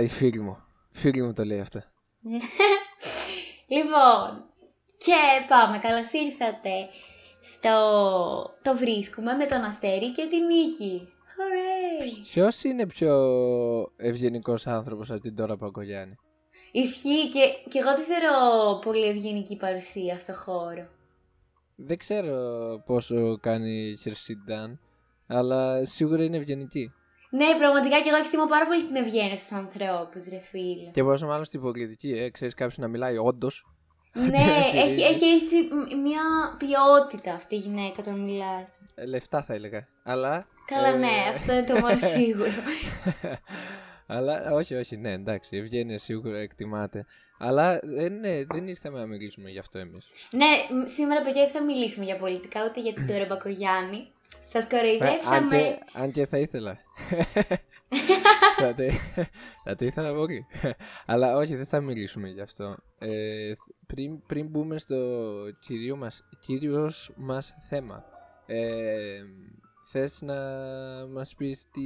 Α, η φίλη μου. Φίλη μου το λέει αυτό. λοιπόν, και πάμε. Καλώς ήρθατε στο Το Βρίσκουμε με τον Αστέρι και την Νίκη. Hooray! Ποιος είναι πιο ευγενικός άνθρωπος από την τώρα Παγκογιάννη; Ισχύει και, και εγώ τη θεωρώ πολύ ευγενική παρουσία στο χώρο. Δεν ξέρω πόσο κάνει η Χερσίντάν, αλλά σίγουρα είναι ευγενική. Ναι, πραγματικά και εγώ εκτιμώ πάρα πολύ την ευγένεια στους ανθρώπους, ρε φίλε. Και πόσο μάλλον στην πολιτική, ε, ξέρεις κάποιος να μιλάει όντως. ναι, έχει, έχει έτσι μια ποιότητα αυτή η γυναίκα όταν μιλάει. Ε, λεφτά θα έλεγα. Αλλά. Καλά, ε, ναι, αυτό είναι το μόνο σίγουρο. Αλλά όχι, όχι, ναι, εντάξει, η ευγένεια σίγουρα εκτιμάται. Αλλά δεν, ναι, δεν ήρθαμε να μιλήσουμε γι' αυτό εμείς. Ναι, μ, σήμερα παιδιά δεν θα μιλήσουμε για πολιτικά ούτε για την Τώρα Μπακογιάννη. Σας κοροϊδέψαμε. Αν και, αν και θα ήθελα. θα, το, θα το ήθελα πολύ. Αλλά όχι, δεν θα μιλήσουμε γι' αυτό. Ε, πριν, πριν μπούμε στο κυρίω μας, κυρίως μας θέμα. Ε, θες να μας πεις τι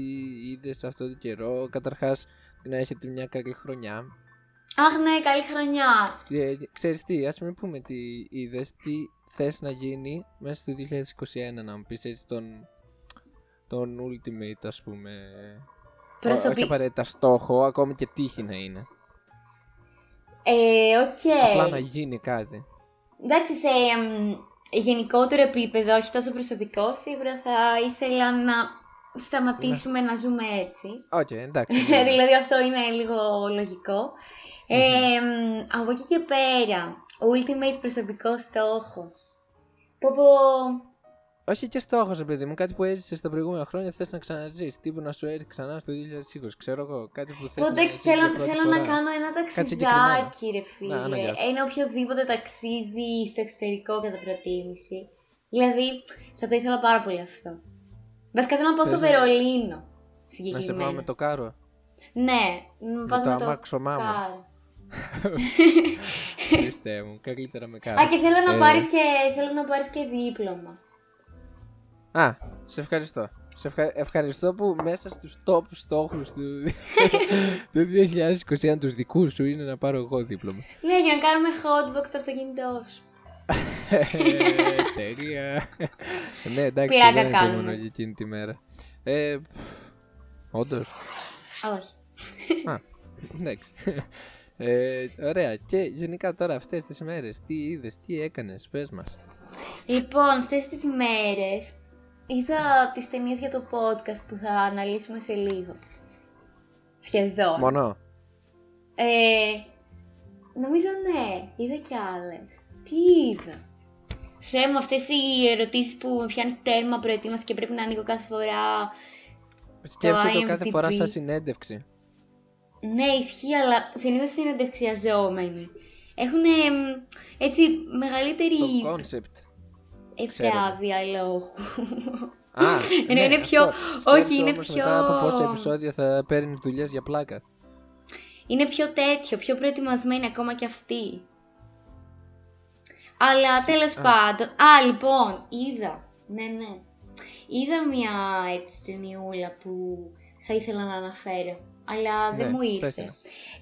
είδες αυτό το καιρό; Καταρχάς, να έχετε μια καλή χρονιά. Αχ, ναι, καλή χρονιά. Τι, ε, ξέρεις τι, ας μην πούμε τι είδες, τι θες να γίνει μέσα στο 2021 να μου πεις έτσι τον, τον ultimate ας πούμε Ό- Προσωπι- όχι απαραίτητα στόχο, ακόμη και τύχη να είναι Ε, οκ. απλά να γίνει κάτι Εντάξει, σε εμ, γενικότερο επίπεδο, όχι τόσο προσωπικό, σίγουρα θα ήθελα να σταματήσουμε να ζούμε έτσι. Οκ, εντάξει ναι. δηλαδή αυτό είναι λίγο λογικό. Ε, εμ, από εκεί και πέρα, ultimate προσωπικό στόχο. Πω πω, όχι και στόχος ρε παιδί μου, κάτι που έζησες τα προηγούμενα χρόνια θες να ξαναζήσεις τύπου να σου έρθει ξανά στο 2020, ξέρω εγώ Κάτι που θες πω, να εντάξει, ζήσεις θέλω, για πρώτη θέλω να φορά. κάνω ένα Κάτι συγκεκριμένο. ταξιδάκι, ρε φίλε. Να, αναγκάσου. Ένα οποιοδήποτε ταξίδι στο εξωτερικό κατά προτίμηση. Δηλαδή, θα το ήθελα πάρα πολύ αυτό. Βασικά θέλω να πάω στο Θες να- Βερολίνο. Να σε Συγκεκριμένα. πάω με το κάρο Ναι, να πας το με το αμάξωμά μου. κάρο. Χριστέ μου, καλύτερα με κάρο Α, και θέλω να, Ε, πάρεις και θέλω να πάρεις και δίπλωμα. Α, σε ευχαριστώ. Σε ευχα- ευχαριστώ που μέσα στους top στόχους του, του 2021 τους δικούς σου είναι να πάρω εγώ δίπλωμα. Ναι, για να κάνουμε hotbox στο αυτοκίνητό σου. Ε, Τέλεια. ναι, εντάξει, Πλάκα δεν κάνουμε. μόνο για εκείνη τη μέρα. Ε, όντως. Α, όχι. Α, εντάξει. Ε, ωραία. Και γενικά τώρα αυτές τις μέρες, τι είδες, τι έκανες, πες μας. Λοιπόν, αυτές τις μέρες είδα τις ταινίες για το podcast που θα αναλύσουμε σε λίγο. Σχεδόν. Μονό. Ε, νομίζω ναι, είδα κι άλλες. Τι είδα; Θεέ μου, αυτές οι ερωτήσεις που με πιάνεις τέρμα προετοίμαση και πρέπει να ανοίγω κάθε φορά. Σκέψου το κάθε IMDb. φορά σαν συνέντευξη. Ναι, ισχύει, αλλά συνήθως είναι εντευξιαζόμενοι. Έχουν έτσι μεγαλύτερη Το concept. ευπράβεια λόγου. Α, Ενώ είναι πιο- αυτό. όχι, Σκέψου είναι όμως πιο- μετά από πόσα επεισόδια θα παίρνεις δουλειές για πλάκα; είναι πιο τέτοιο, πιο προετοιμασμένοι ακόμα κι αυτοί. Αλλά Συ- τέλος α. πάντων. Α, λοιπόν, είδα. Ναι, ναι. Είδα μια έτσι ταινιούλα που θα ήθελα να αναφέρω. Αλλά δεν Ναι, μου πες ήρθε. την.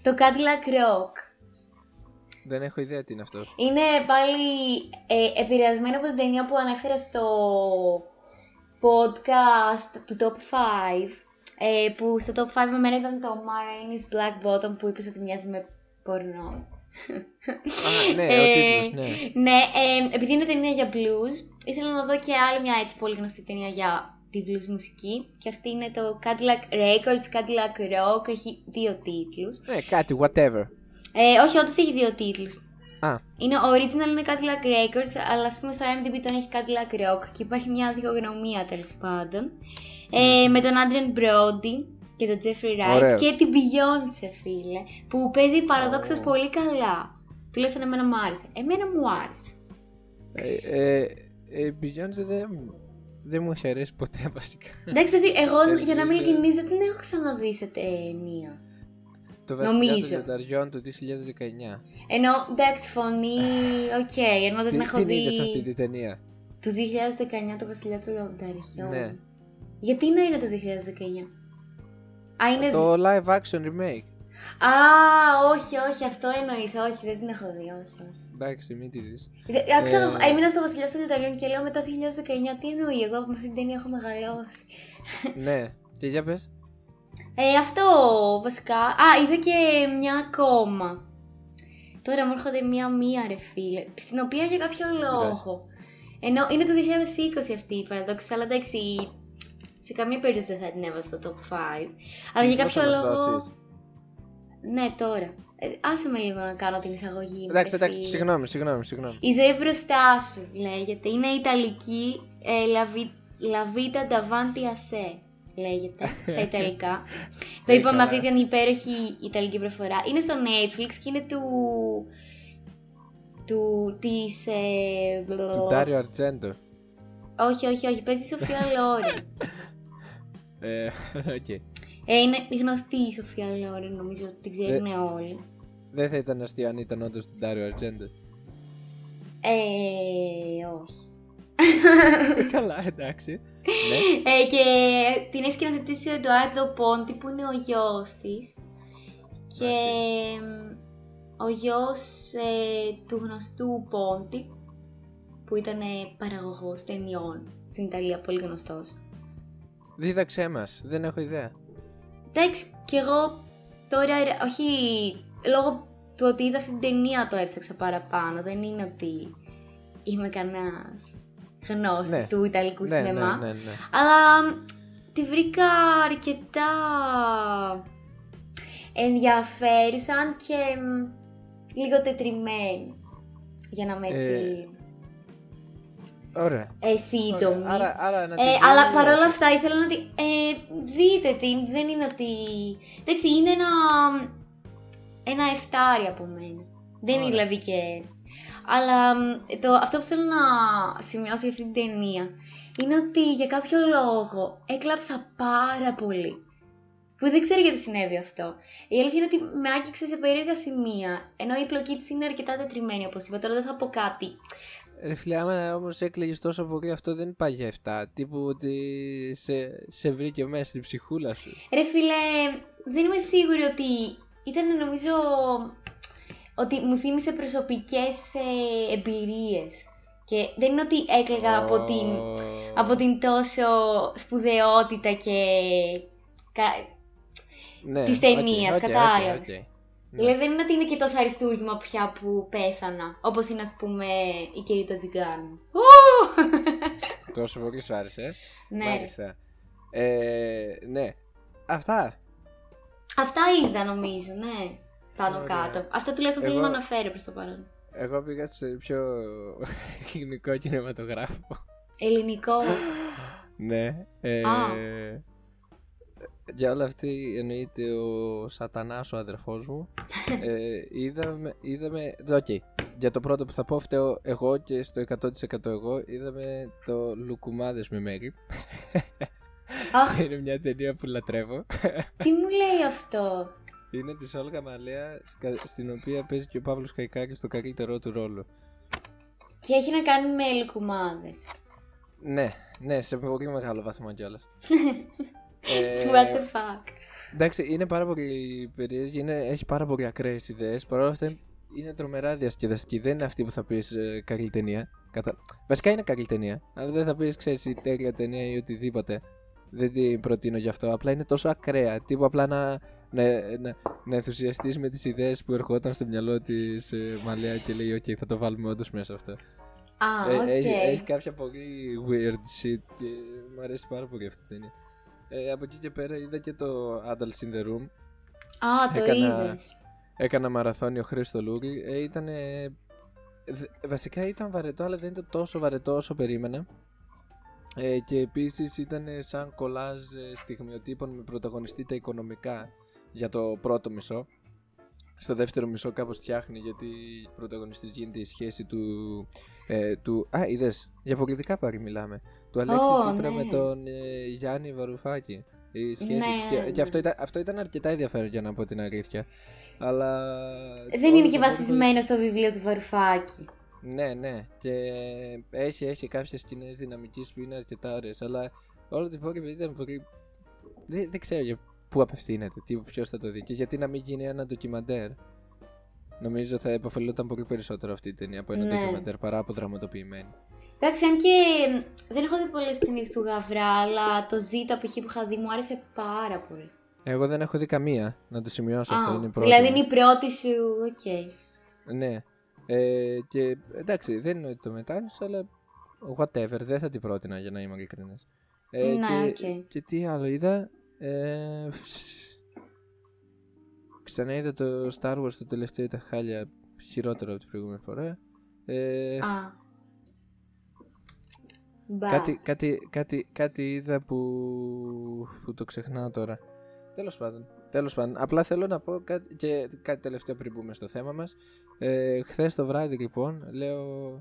Το Cadillac Rock. Δεν έχω ιδέα τι είναι αυτό. Είναι πάλι ε, επηρεασμένο από την ταινία που ανέφερα στο podcast του Top 5. Ε, που στο Top 5 με μένα ήταν το Marines Black Bottom που είπες ότι μοιάζει με πορνό. Α, ναι, ο Ε, τίτλος, ναι. Ναι, ε, επειδή είναι ταινία για blues, ήθελα να δω και άλλη μια έτσι πολύ γνωστή ταινία για τη blues μουσική. Και αυτή είναι το Cadillac Records, Cadillac Rock, έχει δύο τίτλους. Ναι, κάτι, whatever. Ε, όχι, όντως έχει δύο τίτλους. Α, Είναι original είναι Cadillac Records, αλλά ας πούμε στο IMDb τον έχει Cadillac Rock και υπάρχει μια διχογνωμία τέλος πάντων. Ε, με τον Adrian Brody και τον Jeffrey Wright Ωραίος. και την Beyoncé φίλε, που παίζει παραδόξως Ω. πολύ καλά. Τουλάχιστον εμένα μου άρεσε. Εμένα μου άρεσε. ε, ε, ε, Beyoncé δεν, δεν μου έχει αρέσει ποτέ βασικά. Εντάξει, δηλαδή, εγώ για να είμαι Νομίζω- ειλικρινής δεν την έχω ξαναδεί σε ταινία. Το βασιλιά των Νομίζω. λιονταριών του 2019. Ενώ, εντάξει, φωνή, οκ, ενώ δεν την Τι, έχω την δει είδες αυτή τη ταινία; του 2019 το Βασιλιά των Λιονταριών. Ναι. Γιατί να είναι το 2019. Α, είναι... Το live action remake. Α, όχι, όχι, αυτό εννοείς. Όχι, δεν την έχω δει, όχι, όχι. Εντάξει, μην τη δεις. Ε, Άκουσα το, Ε. έμεινα στο Βασιλιά των Ιταλίων και λέω μετά το 2019 τι εννοεί. Εγώ με αυτή την ταινία έχω μεγαλώσει. ναι, και για πες. Ε, αυτό βασικά. Α, είδα και μια ακόμα. Τώρα μου έρχονται μία-μία, ρε φίλε. Στην οποία για κάποιο λόγο. Ενώ είναι το 2020 αυτή η παραδόξη, αλλά εντάξει. Σε καμία περίπτωση δεν θα την έβαζα στο top 5. Αλλά για Πώς θα κάποιο μας λόγο. Δώσεις; Ναι, τώρα. Ε, άσε με λίγο να κάνω την εισαγωγή μου. Εντάξει, ρε εντάξει, φίλε. συγγνώμη, συγγνώμη, συγγνώμη. Η ζωή μπροστά σου λέγεται. Είναι ιταλική. Ε, Λαβι- La vita davanti a sé λέγεται στα Ιταλικά. Το Ε, είπαμε καλά. αυτή την υπέροχη Ιταλική προφορά. Είναι στο Netflix και είναι του. του. της. Ε, Του Ντάριο Αρτζέντο. όχι, όχι, όχι. Παίζει η Σοφία Λόρεν. Ε, οκ. Ε, είναι γνωστή η Σοφία Λόρεν, νομίζω ότι την ξέρουν όλοι. Δεν θα ήταν αστείο αν ήταν όντως του Ντάριο Αρτζέντο. Ε, όχι. Καλά, εντάξει. ναι. Ε, και την έχει σκηνοθετήσει ο Εντουάρντο Πόντι που είναι ο γιος της και μ, ο γιος ε, του γνωστού Πόντι που ήταν ε, παραγωγός ταινιών στην Ιταλία, πολύ γνωστός. Δίδαξέ μας, δεν έχω ιδέα. Εντάξει, και εγώ τώρα, ρε, όχι λόγω του ότι είδα αυτή την ταινία το έψαξα παραπάνω, δεν είναι ότι είμαι κανένας γνώστης Ναι. του Ιταλικού Ναι, σινεμά. ναι, ναι, ναι. Αλλά μ, τη βρήκα αρκετά ενδιαφέρουσαν και μ, λίγο τετριμένη. Για να είμαι έτσι Ε, Ωραία. ε, σύντομη. Ωραία. Άρα, άρα να τη Ε, δούμε αλλά ή παρόλα όχι; αυτά ήθελα να τη... Ε, δείτε την, δεν είναι ότι... Εντάξει, είναι ένα... Ένα εφτάρι από μένα. Δεν είναι Ωραία. δηλαδή και... Αλλά μ, το, αυτό που θέλω να σημειώσω για αυτή την ταινία είναι ότι για κάποιο λόγο έκλαψα πάρα πολύ. Που δεν ξέρω γιατί συνέβη αυτό. Η αλήθεια είναι ότι με άγγιξε σε περίεργα σημεία. Ενώ η πλοκή της είναι αρκετά τετριμένη, όπως είπα. Τώρα δεν θα πω κάτι. Ρε φίλε, άμα όμως έκλαιγες τόσο πολύ αυτό δεν πάει για 7. Τύπου ότι σε, σε βρήκε μέσα στην ψυχούλα σου. Ρε φίλε, δεν είμαι σίγουρη ότι ήταν νομίζω ότι μου θύμισε προσωπικές ε, εμπειρίες. Και δεν είναι ότι έκλαιγα από την, Ω. από την τόσο σπουδαιότητα και... κα- ναι, της οκ, ταινίας, οκ, κατάλαβες. οκ, οκ. Ναι. Δηλαδή δεν είναι ότι είναι και τόσο αριστούργημα πια που πέθανα. Όπως είναι ας πούμε η καιρός των τσιγγάνων. Ου! Τόσο πολύ σου άρεσε. ε; ναι. Μάλιστα. Ε, ναι. Αυτά. Αυτά είδα νομίζω, ναι. Πάνω Ωραία. κάτω. Αυτά τουλάχιστον θέλω Εγώ- να αναφέρω προς το παρόν. Εγώ πήγα στο πιο ελληνικό κινηματογράφο. Ελληνικό. ναι. Ε, Α. για όλα αυτή εννοείται ο σατανάς ο αδερφός μου. ε, είδαμε, είδαμε, οκ, για το πρώτο που θα πω φταίω εγώ και στο 100% εγώ είδαμε το Λουκουμάδες με μέλι. Αχ, Είναι μια ταινία που λατρεύω. τι μου λέει αυτό; Είναι της Όλγα Μαλέα σκα- στην οποία παίζει και ο Παύλος Καϊκάκης στο καλύτερό του ρόλο. Και έχει να κάνει με λουκουμάδες. Ναι, ναι, σε πολύ μεγάλο βαθμό κιόλας. ε, What the fuck; εντάξει, είναι πάρα πολύ περίεργη, είναι, έχει πάρα πολύ ακραίες ιδέες. Παρ' όλα αυτά είναι τρομερά διασκεδαστική. Δεν είναι αυτή που θα πεις ε, καλή ταινία. Κατα... Βασικά είναι καλή ταινία, αλλά δεν θα πεις, ξέρεις, η τέλεια ταινία ή οτιδήποτε. Δεν την προτείνω γι' αυτό. Απλά είναι τόσο ακραία. Τύπου απλά να, να, να, να ενθουσιαστείς με τις ιδέες που ερχόταν στο μυαλό της ε, Μαλέα και λέει: OK, θα το βάλουμε όντως μέσα αυτό. Α, Ε, οκ. έχει, έχει κάποια πολύ weird shit και μου αρέσει πάρα πολύ αυτή η ταινία. Ε, από εκεί και πέρα είδα και το Adults in the Room. Α, το έκανα- είδες. Έκανα μαραθώνιο Χρήστος Λούγλη. Ε, ήταν, βασικά ήταν βαρετό, αλλά δεν ήταν τόσο βαρετό όσο περίμενα. Ε, και επίσης ήταν σαν κολάζ ε, στιγμιοτύπων με πρωταγωνιστή τα οικονομικά για το πρώτο μισό. Στο δεύτερο μισό κάπως φτιάχνει γιατί πρωταγωνιστής γίνεται η σχέση του... Ε, του α, είδες, για πολιτικά πάλι μιλάμε. Του Αλέξη Ω, Τσίπρα ναι. με τον ε, Γιάννη Βαρουφάκη. Η σχέση Ναι, του. Και, ναι. και αυτό, ήταν, αυτό ήταν αρκετά ενδιαφέρον για να πω την αλήθεια. Αλλά... Δεν όλο είναι το και υπόλοιπο- βασισμένο στο βιβλίο του Βαρουφάκη. ναι, ναι. Και έχει, έχει κάποιες σκηνές δυναμικής που είναι αρκετά ωραίες. Αλλά όλο το υπόλοιπο ήταν πολύ. Δεν, δεν ξέρω για πού απευθύνεται, τι, ποιος θα το δει και γιατί να μην γίνει ένα ντοκιμαντέρ. Νομίζω θα επωφελούνταν πολύ περισσότερο αυτή η ταινία από ένα Ναι. ντοκιμαντέρ παρά από δραματοποιημένη. Εντάξει, αν και δεν έχω δει πολλές ταινίες του Γαβρά, αλλά το Ζήτα π.χ. που είχα δει μου άρεσε πάρα πολύ. Εγώ δεν έχω δει καμία, να το σημειώσω αυτό, Α, είναι η πρώτη. δηλαδή μου. είναι η πρώτη σου, οκ. Ναι. Ε, και εντάξει, δεν είναι ότι το μετάνιωσα, αλλά whatever, δεν θα την πρότεινα για να είμαι ειλικρινής. Ε, Ναι, και, οκ. και τι άλλο είδα. Ε, ξαναείδα το Star Wars το τελευταίο τα χάλια χειρότερο από την προηγούμενη φορά. Ε, Α. Μπα. κάτι, κάτι, κάτι, κάτι είδα που, που το ξεχνάω τώρα. Τέλος πάντων. Τέλος πάντων. Απλά θέλω να πω κάτι, και κάτι τελευταίο πριν μπούμε στο θέμα μας. Ε, χθες το βράδυ λοιπόν λέω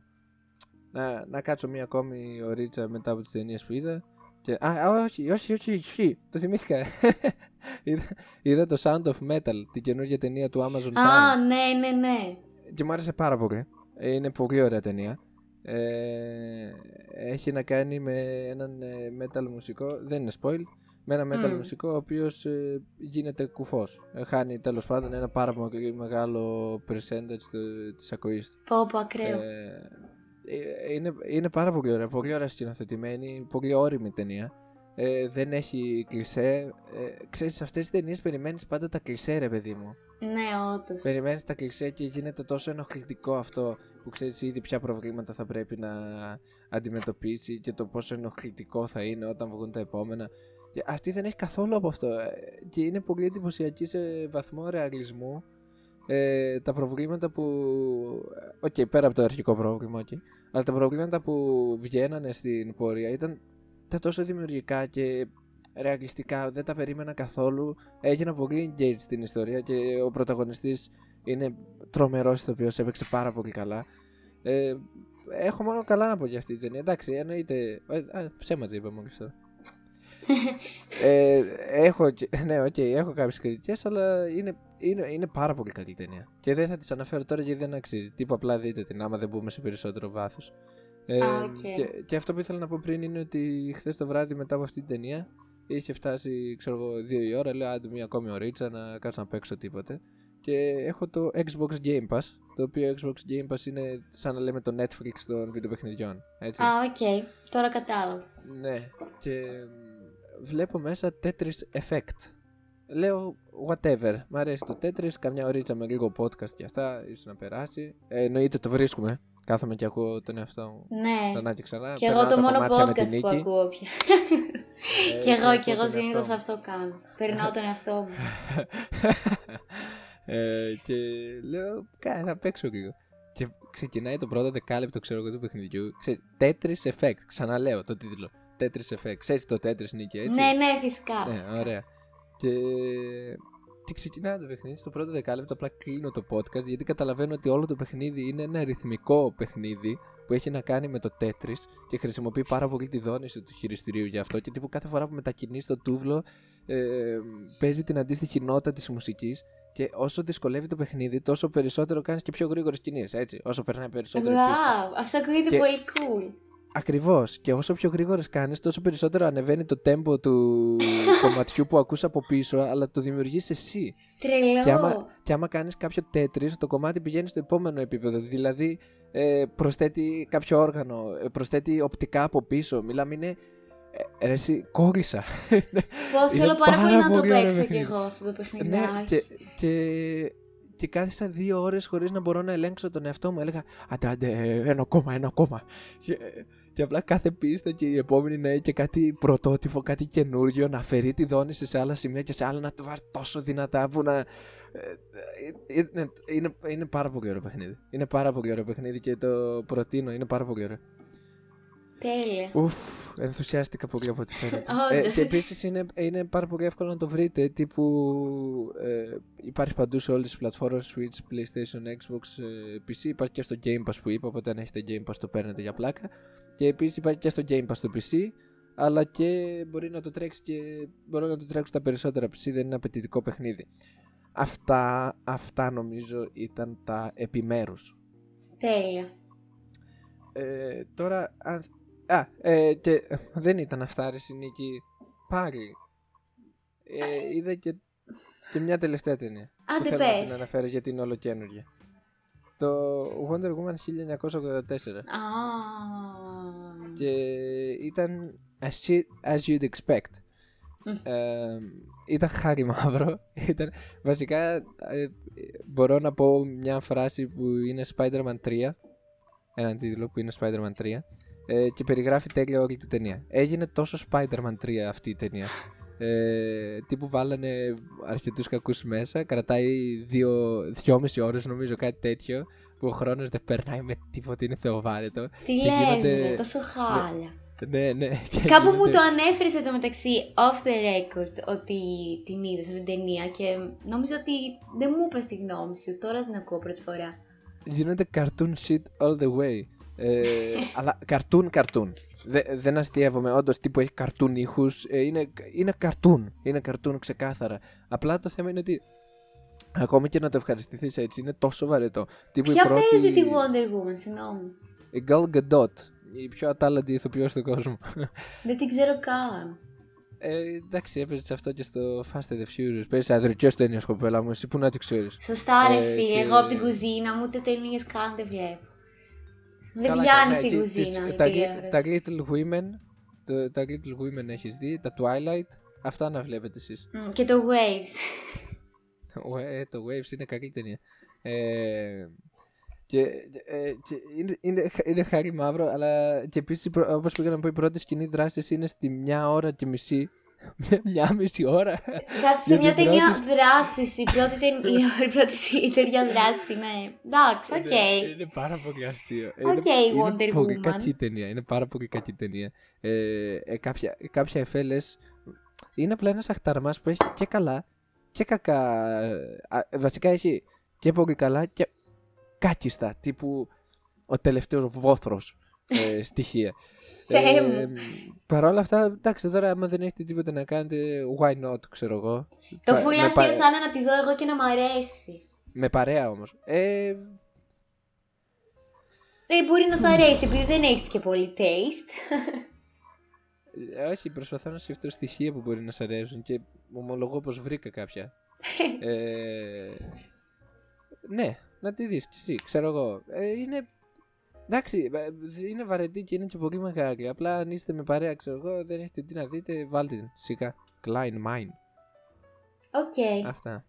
να, να κάτσω μία ακόμη ωρίτσα μετά από τις ταινίες που είδα. Και, α, α, όχι, όχι, όχι, όχι, το θυμήθηκα. είδα, είδα το Sound of Metal, την καινούργια ταινία του Amazon Α, Prime. ναι, ναι, ναι. Και μου άρεσε πάρα πολύ. Ε, Είναι πολύ ωραία ταινία. Ε, έχει να κάνει με έναν ε, metal μουσικό, δεν είναι spoil, με ένα metal Μμ. μουσικό ο οποίος ε, γίνεται κουφός. Ε, χάνει τέλος πάντων ένα πάρα πολύ μεγάλο percentage του- της ακοής του. Πω, πω, ακραίο. Ε, ε, είναι, είναι πάρα πολύ ωραία, πολύ ωραία σκηνοθετημένη, πολύ όρημη ταινία. Ε, δεν έχει κλισέ. Ε, ξέρεις, σε αυτές τις ταινίες περιμένεις πάντα τα κλισέ ρε παιδί μου. Ναι, όντως. Περιμένεις τα κλισέ και γίνεται τόσο ενοχλητικό αυτό που ξέρεις ήδη ποια προβλήματα θα πρέπει να αντιμετωπίσει και το πόσο ενοχλητικό θα είναι όταν βγουν τα επόμενα. Και αυτή δεν έχει καθόλου από αυτό ε, και είναι πολύ εντυπωσιακή σε βαθμό ρεαλισμού ε, τα προβλήματα που... Οκ, πέρα από το αρχικό πρόβλημα, οκ. αλλά τα προβλήματα που βγαίνανε στην πορεία ήταν, ήταν τόσο δημιουργικά και ρεαλιστικά, δεν τα περίμενα καθόλου. Έγινα πολύ engaged στην ιστορία και ο πρωταγωνιστής είναι τρομερός ηθοποιός, έπαιξε πάρα πολύ καλά. Ε, έχω μόνο καλά να πω για αυτή την ταινία. Εντάξει, εννοείται. Ε, α, ψέματα είπα μόλις τώρα. ε, έχω, και- ναι, οκ, έχω κάποιες κριτικές, αλλά είναι, είναι, είναι πάρα πολύ καλή ταινία. Και δεν θα τις αναφέρω τώρα γιατί δεν αξίζει. Τύπου απλά δείτε την άμα δεν μπούμε σε περισσότερο βάθος. Ε, Α, οκ. και, και αυτό που ήθελα να πω πριν είναι ότι χθες το βράδυ μετά από αυτή την ταινία είχε φτάσει, ξέρω εγώ, δύο η ώρα. Λέω άντε μία ακόμη ωρίτσα να κάτσω να παίξω τίποτε. Και έχω το Xbox Game Pass, το οποίο Xbox Game Pass είναι σαν να λέμε το Netflix των βιντεοπαιχνιδιών. Έτσι. Α, οκ. Τώρα κατάλαβα. Ναι, και μ, βλέπω μέσα Tetris Effect. Λέω whatever, μ' αρέσει το Tetris, καμιά ωρίτσα με λίγο podcast και αυτά, ίσως να περάσει. Ε, εννοείται το βρίσκουμε, κάθομαι και ακούω τον εαυτό μου Ναι. ξανά και ξανά. Και εγώ περνάω το τα μόνο κομμάτια με τη podcast που νίκη. ακούω πια. Ε, Κι εγώ, ακούω κι εγώ τον συνήθως εαυτό μου. αυτό κάνω. Περνάω τον εαυτό μου. ε, και λέω, κάνε να παίξω λίγο. Και ξεκινάει το πρώτο δεκάλεπτο, ξέρω εγώ, του παιχνιδιού. Ξέρεις, Tetris Effect, ξαναλέω το τίτλο. Tetris Effect. Ξέρεις το Tetris Νίκη, έτσι; Ναι, ναι, φυσικά. Ναι, ωραία. Και, και ξεκινάει το παιχνίδι. Στο πρώτο δεκάλεπτο απλά κλείνω το podcast γιατί καταλαβαίνω ότι όλο το παιχνίδι είναι ένα ρυθμικό παιχνίδι που έχει να κάνει με το Tetris και χρησιμοποιεί πάρα πολύ τη δόνηση του χειριστηρίου γι' αυτό και τύπου κάθε φορά που μετακινεί το τούβλο ε, παίζει την αντίστοιχη νότα της μουσικής και όσο δυσκολεύει το παιχνίδι τόσο περισσότερο κάνεις και πιο γρήγορες κινήσεις έτσι όσο περνάει περισσότερο η πίστα. Wow, αυτό ακούγεται Και- πολύ cool. Ακριβώς. Και όσο πιο γρήγορες κάνεις, τόσο περισσότερο ανεβαίνει το tempo του κομματιού που ακούς από πίσω, αλλά το δημιουργείς εσύ. Τρελό. Και άμα, και άμα κάνεις κάποιο τέτρι, το κομμάτι πηγαίνει στο επόμενο επίπεδο. Δηλαδή, ε, προσθέτει κάποιο όργανο, ε, προσθέτει οπτικά από πίσω. Μιλάμε, είναι. Ε, ρε, εσύ, κόλλησα. Πω, είναι θέλω πάρα πολύ πάρα να το πολύ ωραίο παίξω κι παιχνίδι. εγώ αυτό το παιχνίδι. ναι, και, και, και κάθισα δύο ώρες χωρίς να μπορώ να ελέγξω τον εαυτό μου. Έλεγα, άντε, άντε, ένα ακόμα, ένα ακόμα. Και, και απλά κάθε πίστα και η επόμενη να έχει και κάτι πρωτότυπο, κάτι καινούριο, να αφαιρεί τη δόνηση σε άλλα σημεία και σε άλλα να το βάζει τόσο δυνατά που να... ε, ε, Είναι, είναι, είναι πάρα πολύ ωραίο παιχνίδι. Είναι πάρα πολύ ωραίο παιχνίδι και το προτείνω, είναι πάρα πολύ ωραίο. Τέλεια. Ουφ, ενθουσιάστηκα πολύ από ό,τι φαίνεται. ε, Όντως. και επίσης είναι, είναι πάρα πολύ εύκολο να το βρείτε. Τύπου ε, υπάρχει παντού σε όλες τις πλατφόρμες Switch, PlayStation, Xbox, ε, PC. Υπάρχει και στο Game Pass που είπα. Οπότε αν έχετε Game Pass το παίρνετε για πλάκα. Και επίσης υπάρχει και στο Game Pass το PC. Αλλά και μπορεί να το τρέξει και μπορεί να το τρέξουν τα περισσότερα PC. Δεν είναι απαιτητικό παιχνίδι. Αυτά, αυτά νομίζω ήταν τα επιμέρους. Τέλεια. Ε, τώρα, αν... Α, ε, και ε, δεν ήταν αυτά ρε Νίκη. Πάλι. ε, είδα και, και μια τελευταία ταινία. που Άντε θέλω να πες. την αναφέρω γιατί είναι όλο καινούργια. Το Wonder Woman 1984. Α, Και ήταν as, shit as you'd expect. Μμ. Ε, ήταν χάρη μαύρο. Ήταν, βασικά ε, μπορώ να πω μια φράση που είναι Spider-Man 3. Έναν τίτλο που είναι Spider-Man 3. Ε, και περιγράφει τέλεια όλη την ταινία. Έγινε τόσο Spider-Man 3 αυτή η ταινία. Ε, τύπου βάλανε αρκετούς κακούς μέσα Κρατάει δύο, δυόμιση ώρες νομίζω κάτι τέτοιο Που ο χρόνος δεν περνάει με τίποτα Είναι θεοβάρετο τι και λες, γίνονται- ρε, τόσο χάλια. Ναι ναι και Κάπου μου γίνονται- το ανέφερες εδώ μεταξύ off the record ότι την είδες αυτή την ταινία και νόμιζα ότι δεν μου είπες τη γνώμη σου. Τώρα την ακούω πρώτη φορά. Γίνονται cartoon shit all the way ε, Αλλά cartoon cartoon Δε, δεν αστείευομαι, όντως τύπου έχει cartoon ήχους ε, είναι, είναι cartoon Είναι cartoon ξεκάθαρα Απλά το θέμα είναι ότι Ακόμη και να το ευχαριστηθείς έτσι είναι τόσο βαρετό Τύπου Ποια η πρώτη παίζει τη Wonder Woman, συγγνώμη; Η Gal Gadot Η πιο ατάλλαντη ηθοποιός στον κόσμο Δεν την ξέρω καν. ε, Εντάξει έπαιζε σε αυτό και στο Fast and the Furious Παίζει αδερκιός ταινίας κοπέλα μου Εσύ που να τη ξέρεις Σωστά, ρε Ε, φίλε. και- Εγώ από την κουζίνα μου ούτε ταινίες καν δεν βλέπω. Δεν Καλά, πιάνει ναι, στην και κουζίνα. τις- η τα, τηλεόραση. τα Little Women το, Τα Little Women έχεις δει Τα Twilight Αυτά να βλέπετε εσείς Μμ, Και το Waves. Το, ε, το Waves είναι καλή ταινία ε, και, ε, και είναι, είναι, είναι χάλι μαύρο αλλά και επίσης προ- όπως πήγα να πω η πρώτη σκηνή δράσης είναι στη μια ώρα και μισή μια, μια μισή ώρα Κάτσε σε Για μια την ταινία πρώτη- δράση. Η πρώτη ταινία, η πρώτη ταινία δράση, ναι. Εντάξει, οκ. είναι, είναι πάρα πολύ αστείο Οκ, είναι, Wonder είναι πολύ Woman. κακή ταινία είναι πάρα πολύ κακή ταινία ε, ε, κάποια, κάποια εφέ λες, είναι απλά ένας αχταρμάς που έχει και καλά και κακά α, βασικά έχει και πολύ καλά και κάκιστα τύπου ο τελευταίος βόθρος ε, στοιχεία Θεέ μου. Παρ' όλα αυτά, εντάξει, τώρα άμα δεν έχετε τίποτα να κάνετε, why not, ξέρω εγώ. Το Πα- full με, αστείο πα- θα είναι να τη δω εγώ και να μ' αρέσει. με παρέα όμως. Ε, Ε, μπορεί να σου αρέσει επειδή δεν έχεις και πολύ taste. ε, όχι, προσπαθώ να σκεφτώ στοιχεία που μπορεί να σ' αρέσουν και ομολογώ πως βρήκα κάποια. ε, ναι, να τη δεις κι εσύ, ξέρω εγώ. Ε, είναι, εντάξει, ε, είναι βαρετή και είναι και πολύ μεγάλη. Απλά αν είστε με παρέα, ξέρω εγώ, δεν έχετε τι να δείτε, βάλτε την, σιγά. Κλείνουμε. Οκ. Αυτά.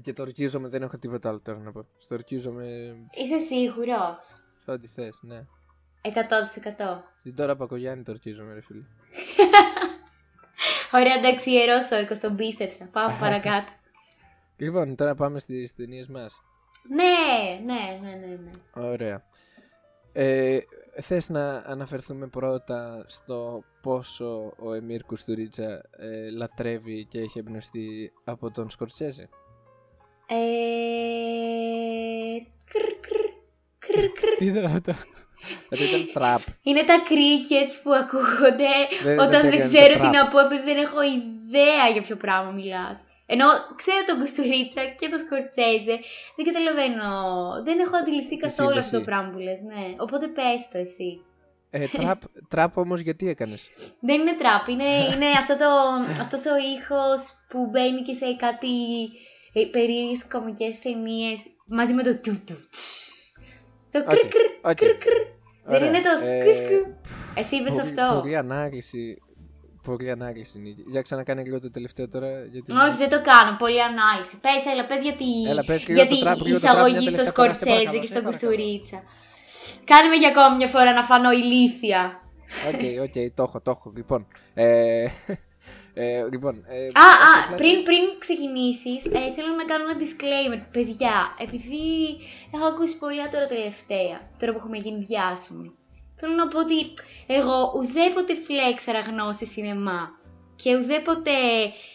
Και το ορκίζομαι, δεν έχω τίποτα άλλο τώρα να πω. Στο ορκίζομαι Είσαι σίγουρος; σε ό,τι θες, ναι. 100%. Στην τώρα Πακογιάννη το ορκίζομαι, ρε φίλε. Ωραία, εντάξει, ιερός όρκος, τον πίστεψα. Πάμε παρακάτω. Λοιπόν, τώρα πάμε στις ταινίες μας. ναι, ναι, ναι, ναι, ναι. Ωραία. Ε, θες να αναφερθούμε πρώτα στο πόσο ο Εμίρ Κουστουρίτσα ε, λατρεύει και έχει εμπνευστεί από τον Σκορτσέζε; Ε... κρ, κρ, κρ, κρ. Τι ήταν αυτό. Αυτό ήταν τραπ. Είναι τα crickets που ακούγονται Δεν- όταν δεν δεν έκανε ξέρω το τι trap. να πω επειδή δεν έχω ιδέα για ποιο πράγμα μιλάς. Ενώ ξέρω τον Κουστουρίτσα και τον Σκορτσέζε, δεν καταλαβαίνω, δεν έχω αντιληφθεί καθόλου αυτό το σύνδεση. πράγμα που λες, ναι. Οπότε πες το εσύ. Ε, τραπ, τραπ όμως γιατί έκανες; Δεν είναι τραπ, είναι, είναι αυτό το, αυτός ο ήχος που μπαίνει και σε κάτι ε, περίεργες κομικές ταινίες μαζί με το του του τς. Το Οκ, κρ κρ οκ. κρ κρ. Δεν Ωραία. είναι το Ε, σκου σκου. Εσύ είπες πολύ- αυτό. Πολύ ανάλυση. Πολύ ανάλυση, Νίκη. Για ξανακάνε λίγο το τελευταίο τώρα. Γιατί... Όχι, δεν το κάνω. Πολύ ανάλυση. Πες, έλα, πες γιατί, Έλα, πες λίγο για το την τραπ, λίγο το τραπ, μια εισαγωγή στο τελευταία φορά. Σε Σκορτσέζε παρακαλώ, και σε στον παρακαλώ. Κουστουρίτσα. Κάνε με για ακόμη μια φορά να φανώ ηλίθια. Οκ, οκ, το έχω, το έχω. Λοιπόν, ε, ε, λοιπόν ε, Α, έχω α, απλά- πριν, πριν ξεκινήσεις, ε, θέλω να κάνω ένα disclaimer. Παιδιά, επειδή έχω ακούσει πολλά τώρα τελευταία, τώρα που έχουμε γίνει διάσημοι, θέλω να πω ότι εγώ ουδέποτε φλέξαρα γνώση σινεμά και ουδέποτε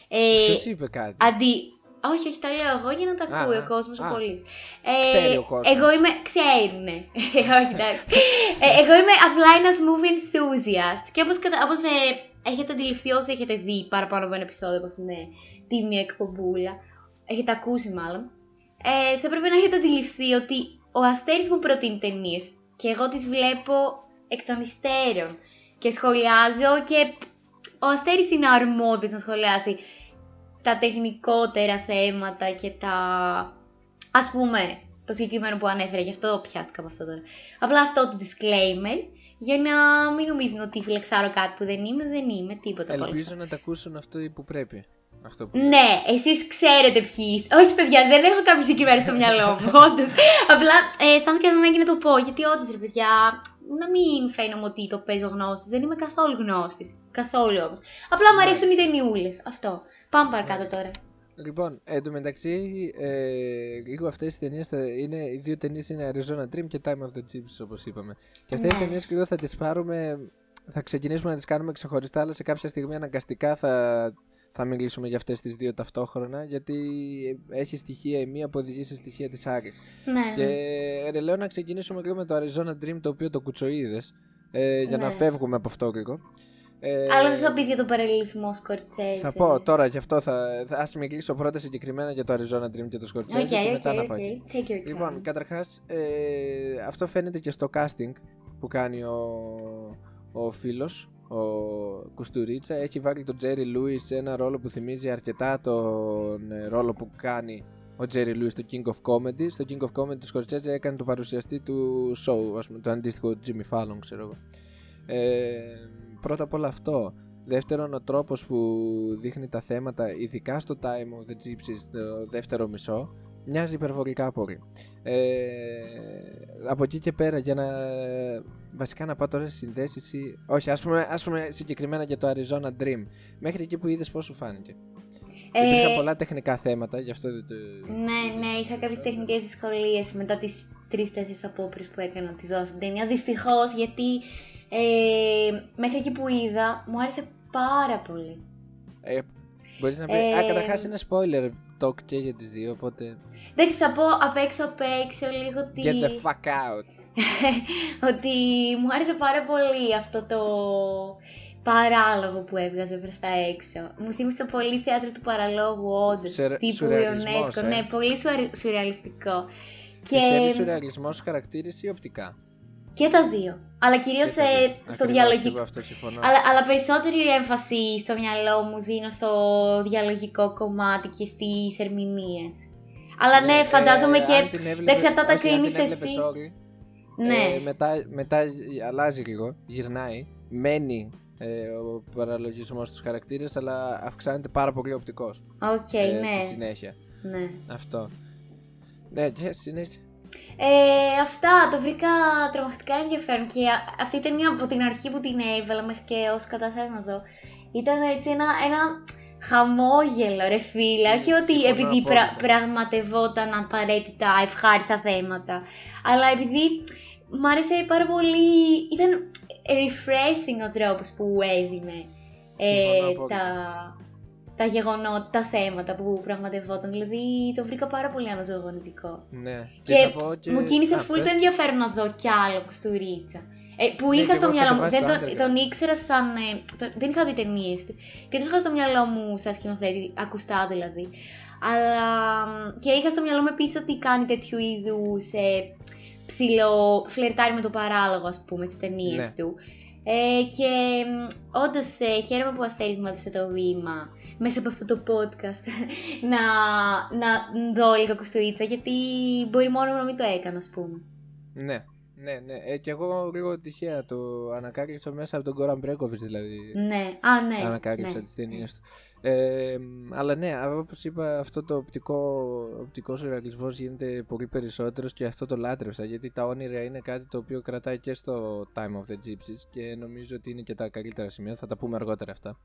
ε, Ποιος είπε κάτι; αντί... Όχι, όχι, τα λέω εγώ για να τα Α, ακούει α, ο κόσμος ο α. πολύς. Ξέρει ο κόσμος. Εγώ είμαι... Ξέρουνε. όχι, εντάξει. ε, εγώ είμαι απλά ένας movie enthusiast και όπως, κατα... όπως ε, έχετε αντιληφθεί όσοι έχετε δει παραπάνω από ένα επεισόδιο από αυτήν την τίμια εκπομπούλα, έχετε ακούσει μάλλον, ε, θα πρέπει να έχετε αντιληφθεί ότι ο Αστέρης μου προτείνει ταινίες και εγώ τις βλέπω εκ των υστέρων και σχολιάζω και ο Αστέρης είναι αρμόδιος να σχολιάσει τα τεχνικότερα θέματα και τα... Ας πούμε, το συγκεκριμένο που ανέφερε, γι' αυτό πιάστηκα από αυτό τώρα. Απλά αυτό το disclaimer, για να μην νομίζουν ότι φλεξάρω κάτι που δεν είμαι, δεν είμαι, τίποτα από όλα Ελπίζω αυτά. να τα ακούσουν αυτό που πρέπει. Αυτό που... Ναι, εσείς ξέρετε ποιοι είστε. Όχι, παιδιά, δεν έχω κάποιο συγκεκριμένο στο μυαλό μου. Όντως. Απλά ε, αισθάνθηκα ανάγκη να το πω. Γιατί όντως, ρε παιδιά, να μην φαίνομαι ότι το παίζω γνώστης. Δεν είμαι καθόλου γνώστης. Καθόλου όμως. Απλά μου αρέσουν οι ταινιούλες. Αυτό. Πάμε παρακάτω Μάλιστα. τώρα. Λοιπόν, εν τω μεταξύ, ε, λίγο αυτές οι ταινίες είναι. Οι δύο ταινίες είναι Arizona Dream και Time of the Chips, όπως είπαμε. Και αυτές Ναι. τι ταινίες λίγο θα τις πάρουμε. Θα ξεκινήσουμε να τις κάνουμε ξεχωριστά, αλλά σε κάποια στιγμή αναγκαστικά θα, θα μιλήσουμε για αυτές τις δύο ταυτόχρονα. Γιατί έχει στοιχεία η μία που οδηγεί σε στοιχεία της άλλη. Ναι, Και ναι. ρε, λέω να ξεκινήσουμε λίγο με το Arizona Dream, το οποίο το κουτσοείδες. Ε, για να Ναι. φεύγουμε από αυτό λίγο. Ε, Αλλά δεν θα πεις για τον παραλληλισμό Σκορτσέζε. θα πω τώρα γι' αυτό θα, θα ας μιλήσω πρώτα συγκεκριμένα για το Arizona Dream και το Scorsese Οκ, και οκ, μετά να οκ. πάω εκεί. Take your Λοιπόν, time. καταρχάς ε, αυτό φαίνεται και στο casting που κάνει ο, ο φίλος, ο Κουστουρίτσα. Έχει βάλει τον Τζέρι Λούις σε ένα ρόλο που θυμίζει αρκετά τον ε, ρόλο που κάνει ο Τζέρι Λούις στο King of Comedy. Στο King of Comedy του Scorsese έκανε το παρουσιαστή του show, ας πούμε, το αντίστοιχο Jimmy Fallon, ξέρω εγώ. Ε, πρώτα απ' όλα αυτό. Δεύτερον, ο τρόπος που δείχνει τα θέματα, ειδικά στο Time of the Gypsies, το δεύτερο μισό, μοιάζει υπερβολικά πολύ. Ε, από εκεί και πέρα, για να βασικά να πάω τώρα σε συνδέσεις ή... Όχι, ας πούμε, ας πούμε συγκεκριμένα για το Arizona Dream. Μέχρι εκεί που είδες πώς σου φάνηκε; Ε, Υπήρχαν πολλά τεχνικά θέματα, γι' αυτό δεν το... Ναι, ναι, είχα κάποιες τεχνικές δυσκολίες μετά τις τρει-τέσσερι απόπειρες που έκανα να τη δώσω την ταινία. Δυστυχώς, γιατί ε, μέχρι εκεί που είδα μου άρεσε πάρα πολύ. Ε, μπορείς να πεις... Ε, Α, καταρχάς είναι spoiler talk και για τις δύο, οπότε... Εντάξει, θα πω απ' έξω απ' έξω λίγο ότι. Get the fuck out. ότι μου άρεσε πάρα πολύ αυτό το παράλογο που έβγαζε προς τα έξω. Μου θύμισε πολύ θέατρο του παραλόγου, όντως, Σερ- τύπου σουρεαλισμός, Ιονέσκο. ε. Ναι, πολύ σουαρ- σουρεαλιστικό. Και, Πιστεύεις σουρεαλισμός χαρακτήρες ή οπτικά; Και τα δύο. Αλλά κυρίως Και τα δύο. ε, στο Ακριβώς, διαλογικό. και εγώ αυτό συμφωνώ. Αλλά, αλλά περισσότερη έμφαση στο μυαλό μου δίνω στο διαλογικό κομμάτι και στις ερμηνείες. Αλλά ναι, ε, φαντάζομαι αν και... την έβλεπε- εντάξει, αυτά τα όχι, αν κρίνεις την έβλεπες εσύ. όλη, Ναι, ε, μετά, μετά αλλάζει λίγο, γυρνάει, μένει ε, ο παραλογισμός στους χαρακτήρες, αλλά αυξάνεται πάρα πολύ ο οπτικός οκ, ε, στη ναι, συνέχεια. ναι. Αυτό. Ναι, και συνέχεια. Ε, αυτά το βρήκα τρομακτικά ενδιαφέρον και α- αυτή η ταινία από την αρχή που την έβαλα μέχρι και όσο καταφέρω να δω ήταν έτσι ένα, ένα χαμόγελο ρε φίλε, όχι ότι Συμφωνώ επειδή πρα, απόλυτα. πραγματευόταν απαραίτητα ευχάριστα θέματα αλλά επειδή μ' άρεσε πάρα πολύ, ήταν refreshing ο τρόπος που έδινε Συμφωνώ ε, απόλυτα. τα, τα γεγονότα, τα θέματα που πραγματευόταν. Δηλαδή το βρήκα πάρα πολύ αναζωογονητικό. Ναι. Και, θα πω και... μου κίνησε Α, full πες. το ενδιαφέρον να δω κι άλλο Κουστουρίτσα. Ε, που Ναι, είχα κι στο εγώ μυαλό μου. κατεβάσει Δεν το τον, underground. τον ήξερα σαν. ε, το- δεν είχα δει ταινίες του. Και τον είχα στο μυαλό μου σαν σκηνοθέτη, ακουστά δηλαδή. Αλλά. μ, και είχα στο μυαλό μου επίσης ότι κάνει τέτοιου είδους ε, ψηλό. φλερτάρει με το παράλογο, ας πούμε, τις ταινίες Ναι. του. Ε, και όντως ε, χαίρομαι που ο Αστέρης μου έδωσε το βήμα μέσα από αυτό το podcast να, να δω λίγο Κουστουρίτσα γιατί μπορεί μόνο να μην το έκανα ας πούμε. Ναι, ναι, ναι. Ε, και εγώ λίγο τυχαία το ανακάλυψα μέσα από τον Κόραν Μπρέκοβιτς δηλαδή. Ναι, α ναι. ανακάλυψα ναι. τις ταινίες του. Ε, αλλά ναι, όπως είπα, αυτό το οπτικό, οπτικός ρεαλισμός γίνεται πολύ περισσότερος και αυτό το λάτρευσα, γιατί τα όνειρα είναι κάτι το οποίο κρατάει και στο Time of the Gypsies και νομίζω ότι είναι και τα καλύτερα σημεία, θα τα πούμε αργότερα αυτά.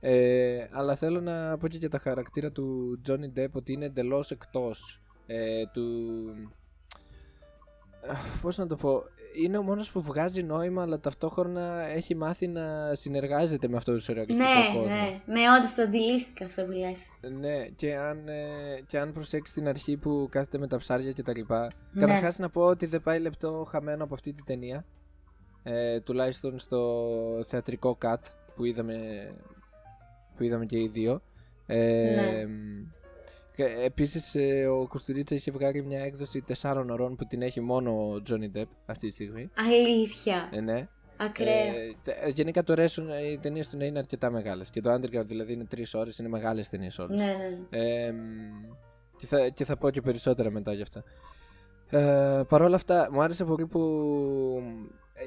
Ε, αλλά θέλω να πω και για τα χαρακτήρα του Johnny Depp ότι είναι εντελώς εκτός ε, του... Αχ, Πώς να το πω, είναι ο μόνος που βγάζει νόημα αλλά ταυτόχρονα έχει μάθει να συνεργάζεται με αυτό το σουρεαλιστικό Ναι, κόσμο. ναι, ναι, όντως το αντιλήφθηκα αυτό που λες. Ναι, και αν, ε, και αν προσέξεις την αρχή που κάθεται με τα ψάρια και τα λοιπά. Ναι. Καταρχάς να πω ότι δεν πάει λεπτό χαμένο από αυτή τη ταινία. Ε, τουλάχιστον στο θεατρικό cut που είδαμε, που είδαμε και οι δύο. Ε, Ναι. Και Επίσης ε, ο Κουστουρίτσα είχε βγάλει μια έκδοση 4 ωρών που την έχει μόνο ο Johnny Depp αυτή τη στιγμή. Αλήθεια. Ε, ναι. Ακραίο. Ε, τε- γενικά το αρέσουν ε, οι ταινίες του να είναι αρκετά μεγάλες. Και το Underground δηλαδή είναι τρεις ώρες, είναι μεγάλες ταινίες όλες. ναι, ναι. Ε, μ, και, θα, και θα πω και περισσότερα μετά γι' αυτά. Ε, Παρ' όλα αυτά, μου άρεσε πολύ που.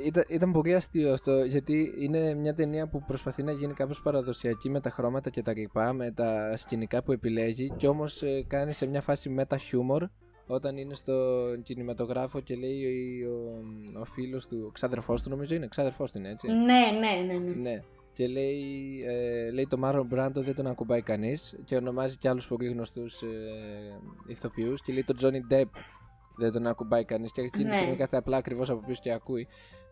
Ήταν, ήταν πολύ αστείο αυτό, γιατί είναι μια ταινία που προσπαθεί να γίνει κάπως παραδοσιακή με τα χρώματα και τα λοιπά, με τα σκηνικά που επιλέγει και όμως ε, κάνει σε μια φάση μετα-χιούμορ όταν είναι στο κινηματογράφο και λέει ο, ο, ο φίλος του, ο ξάδερφός του νομίζω είναι, ξάδερφός του είναι έτσι. Ναι, ναι, ναι. ναι. Ναι. Και λέει, ε, λέει το Μάρον Μπράντο δεν τον ακουμπάει κανείς και ονομάζει και άλλους πολύ γνωστούς ε, ηθοποιούς και λέει τον Τζόνι Ντεπ δεν τον ακουμπάει κανείς και εκείνη τη Ναι. στιγμή κάθε απλά ακριβώς από πίσω και ακούει.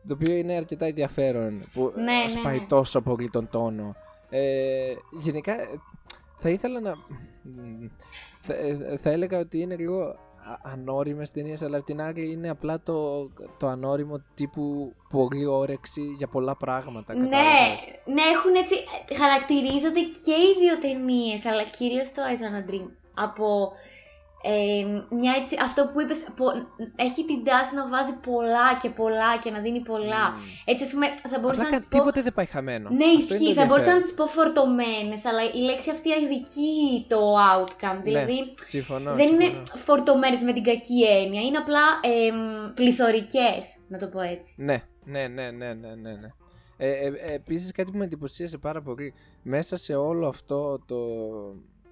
Το οποίο είναι αρκετά ενδιαφέρον που Ναι, ναι, σπάει ναι. τόσο πολύ τον τόνο. Ε, γενικά ε, θα ήθελα να. μ, Θα, ε, θα έλεγα ότι είναι λίγο α- ανώριμες ταινίες αλλά απ' την άλλη είναι απλά το, το ανώριμο τύπου πολύ όρεξη για πολλά πράγματα. Ναι, κατάλαβες. ναι, έχουν έτσι. Χαρακτηρίζονται και οι δύο ταινίες, αλλά κυρίως το Eyes on a Dream. Από ε, μια έτσι, αυτό που είπες, πο- έχει την τάση να βάζει πολλά και πολλά και να δίνει πολλά. Μμμ. Έτσι, ας πούμε, θα μπορούσα Απλά να κα- τις πω... τίποτε δεν πάει χαμένο. Ναι, Αυτό είναι ισχύει. το Θα μπορούσα να ενδιαφέρον. τις πω φορτωμένες, αλλά η λέξη αυτή αδικεί το outcome. Δηλαδή, Ναι, συμφωνώ, δεν συμφωνώ. είναι φορτωμένες με την κακή έννοια, είναι απλά ε, πληθωρικές, να το πω έτσι. Ναι, ναι, ναι, ναι, ναι, ναι. ναι. Ε, ε, ε, επίσης κάτι που με εντυπωσίασε πάρα πολύ μέσα σε όλο αυτό το...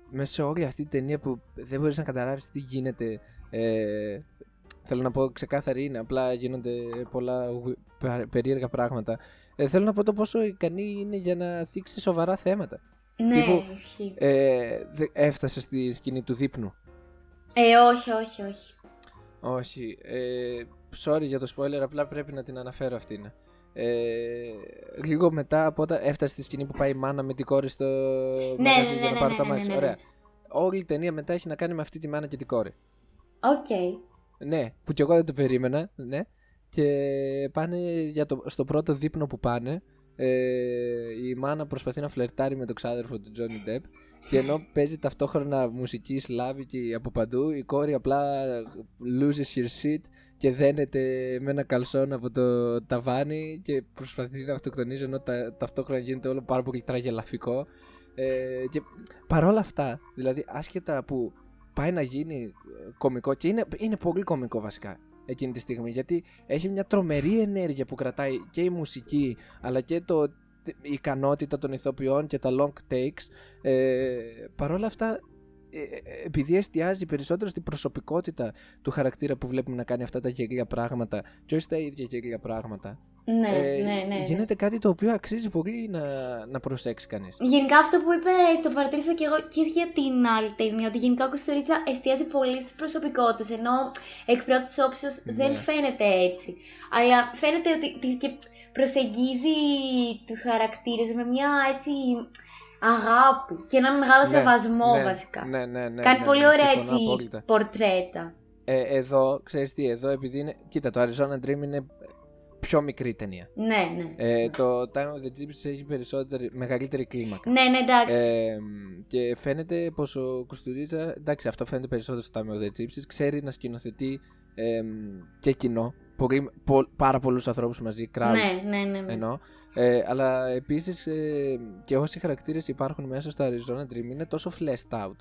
μέσα σε όλη αυτή την ταινία που δεν μπορείς να καταλάβεις τι γίνεται ε, θέλω να πω ξεκάθαρη είναι απλά γίνονται πολλά γου- πα- περίεργα πράγματα ε, θέλω να πω το πόσο ικανή είναι για να θίξεις σοβαρά θέματα Ναι, Τύπου, ισχύει. ε, δε- έφτασες στη σκηνή του δείπνου Ε, όχι, όχι, όχι. Όχι. Ε, sorry για το spoiler, απλά πρέπει να την αναφέρω αυτήν. Ε, λίγο μετά από όταν έφτασε στη σκηνή που πάει η μάνα με την κόρη στο Ναι, μαγαζί ναι, για ναι, να πάρει ναι, το ναι, αμάξι. ναι, ναι. Ωραία. Όλη η ταινία μετά έχει να κάνει με αυτή τη μάνα και την κόρη. Οκ. Ναι, που κι εγώ δεν το περίμενα. Ναι. Και πάνε για το, στο πρώτο δείπνο που πάνε. Ε, η μάνα προσπαθεί να φλερτάρει με τον ξάδερφο του Τζόνι Ντεπ και ενώ παίζει ταυτόχρονα μουσική σλάβικη από παντού η κόρη απλά loses her shit και δένεται με ένα καλσόν από το ταβάνι και προσπαθεί να αυτοκτονίζει ενώ τα, ταυτόχρονα γίνεται όλο πάρα πολύ τραγελαφικό. Ε, και παρόλα αυτά δηλαδή άσχετα που πάει να γίνει ε, κωμικό και είναι, είναι πολύ κωμικό βασικά εκείνη τη στιγμή γιατί έχει μια τρομερή ενέργεια που κρατάει και η μουσική αλλά και το, η ικανότητα των ηθοποιών και τα long takes ε, παρόλα αυτά ε, ε, επειδή εστιάζει περισσότερο στην προσωπικότητα του χαρακτήρα που βλέπουμε να κάνει αυτά τα γελία πράγματα και όχι στα ίδια γελία πράγματα Ναι, ε, ναι, ναι. γίνεται κάτι το οποίο αξίζει πολύ να, να προσέξει κανείς Γενικά αυτό που είπε το παρατήρησα και εγώ και για την άλλη ταινία, ότι γενικά ο Κωστορίτσα εστιάζει πολύ στις προσωπικότητες, ενώ εκ πρώτης όψεως Ναι. δεν φαίνεται έτσι. Αλλά φαίνεται ότι ότι και προσεγγίζει τους χαρακτήρες με μια έτσι αγάπη και ένα μεγάλο Ναι, σεβασμό ναι, βασικά. ναι, ναι, ναι, Κάνει ναι, πολύ ναι, ωραία συμφωνώ έτσι απόλυτα. πορτρέτα. Ε, εδώ, ξέρεις τι, εδώ επειδή είναι... Κοίτα, το Arizona Dream είναι πιο μικρή ταινία. Ναι, ναι. Ε, το Time of the Gypsies έχει περισσότερη, μεγαλύτερη κλίμακα. Ναι, ναι, εντάξει. Ε, και φαίνεται πως ο Κουστουρίτσα, εντάξει αυτό φαίνεται περισσότερο στο Time of the Gypsies, ξέρει να σκηνοθετεί ε, και κοινό, πολύ, πο- πάρα πολλούς ανθρώπους μαζί, crowd ναι, ναι, ναι, ναι. εννοώ. Ε, αλλά επίσης ε, και όσοι χαρακτήρες υπάρχουν μέσα στο Arizona Dream είναι τόσο fleshed out.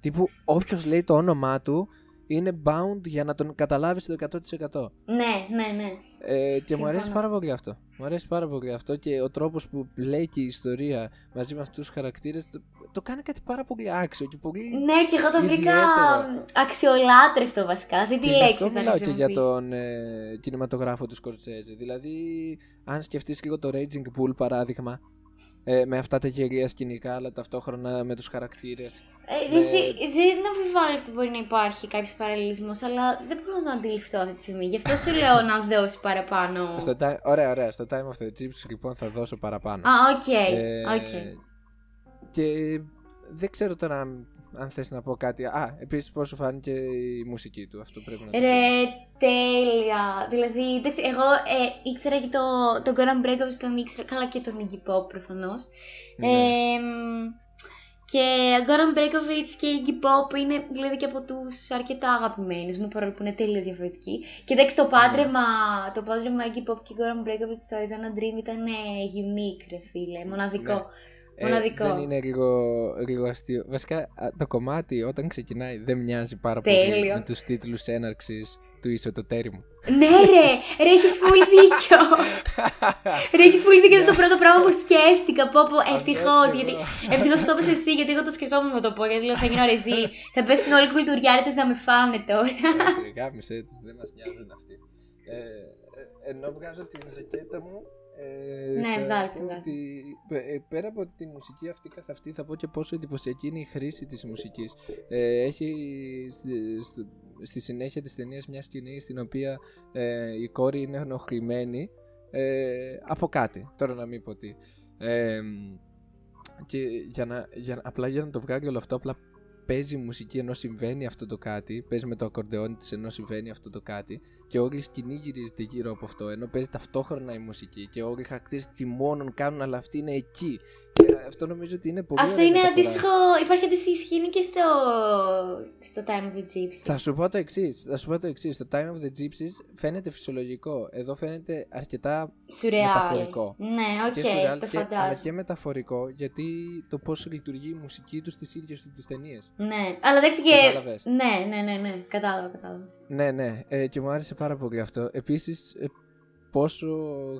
Τύπου όποιος λέει το όνομά του είναι bound για να τον καταλάβεις το 100%. Ναι, ναι, ναι. Ε, και μου αρέσει Συμφωνώ. πάρα πολύ αυτό. Μου αρέσει πάρα πολύ αυτό και ο τρόπος που λέει και η ιστορία μαζί με αυτούς τους χαρακτήρες το, το κάνει κάτι πάρα πολύ άξιο και πολύ... Ναι, και εγώ το βρήκα Ιδιαίτερο. αξιολάτρευτο βασικά. Αυτή τη και γι' λέξη αυτό θα μιλάω και για χρησιμοποιήσω. τον ε, κινηματογράφο του Σκορτσέζε. Δηλαδή, αν σκεφτείς λίγο το Raging Bull παράδειγμα, ε, με αυτά τα γελοία σκηνικά, αλλά ταυτόχρονα με τους χαρακτήρες. Ε, με- εσύ, δεν αμφιβάλλω ότι μπορεί να υπάρχει κάποιος παραλληλισμός, αλλά δεν μπορώ να το αντιληφθώ αυτή τη στιγμή. Γι' αυτό σου λέω να δώσεις παραπάνω. Στο time, ωραία, ωραία. Στο Time of the Gypsies λοιπόν θα δώσω παραπάνω. Α, οκ. Ε, οκ. Και δεν ξέρω τώρα αν, αν θες να πω κάτι. Α, επίσης πώς σου φάνηκε η μουσική του. Αυτό πρέπει να το Ρε, τέλεια. Δηλαδή, εντάξει, εγώ ε, ήξερα και το, τον Goran Bregovic, τον ήξερα καλά και τον Iggy Pop προφανώς. Ναι. Ε, μ, Και Goran Bregovic και η Iggy Pop είναι δηλαδή και από τους αρκετά αγαπημένους μου, παρόλο που είναι τελείως διαφορετικοί. Και εντάξει, το πάντρεμα, το πάντρεμα Iggy Pop και Goran Bregovic στο Arizona Dream ήταν ε, unique, ρε φίλε, μοναδικό. Ναι. Ε, Μοναδικό. δεν είναι λίγο, λίγο αστείο. Βασικά α, το κομμάτι όταν ξεκινάει δεν μοιάζει πάρα πολύ Τέλειο. με τους τίτλους έναρξης του Ισοτοτέρημου. ναι, ρε, ρε, έχεις πολύ δίκιο. ρε, έχεις πολύ δίκιο. Είναι το πρώτο πράγμα που σκέφτηκα. Πω, πω, ευτυχώς. κι γιατί εγώ. ευτυχώς το είπες εσύ, γιατί εγώ το σκεφτόμουν να το πω. Γιατί λέω θα γίνω ρεζί. θα πέσουν όλοι οι κουλτουριάρετες να με φάνε τώρα. Όχι, Γάμισε τους, δεν μας νοιάζουν αυτοί. Ε, ε, ενώ βγάζω την ζακέτα μου, ε, Ναι, θα βγάλ' πω την, βγάλ' ότι, πε- ε, πέρα από τη μουσική αυτή καθ' αυτή θα πω και πόσο εντυπωσιακή είναι η χρήση της μουσικής. Ε, έχει στη, στο- στη συνέχεια της ταινίας μια σκηνή στην οποία ε, η κόρη είναι ενοχλημένη ε, από κάτι. Τώρα να μην πω τι. Ε, και για να, για, να- απλά για να το βγάλει όλο αυτό, απλά παίζει μουσική ενώ συμβαίνει αυτό το κάτι, παίζει με το ακορντεόν της ενώ συμβαίνει αυτό το κάτι και όλη η σκηνή γυρίζεται γύρω από αυτό ενώ παίζει ταυτόχρονα η μουσική και όλοι οι χαρακτήρες θυμώνουν, κάνουν αλλά αυτή είναι εκεί. Και αυτό νομίζω ότι είναι πολύ Αυτό ωραία είναι μεταφορά. αντίστοιχο. Υπάρχει αντίστοιχη σκηνή και στο, στο Time of the Gypsies. Θα σου πω το εξής. Θα σου πω το εξής. Το Time of the Gypsies φαίνεται φυσιολογικό. Εδώ φαίνεται αρκετά Σουρεάλ. μεταφορικό. Ναι, οκ, και σουρεάλ το και, αλλά φαντάζομαι. και μεταφορικό γιατί το πώς λειτουργεί η μουσική τους στις ίδιες τους τις ταινίες. Ναι, αλλά εντάξει και. Κατάλαβες. Ναι, ναι, ναι, ναι, κατάλαβα, κατάλαβα. Ναι, ναι, ε, και μου άρεσε πάρα πολύ αυτό. Επίσης, πόσο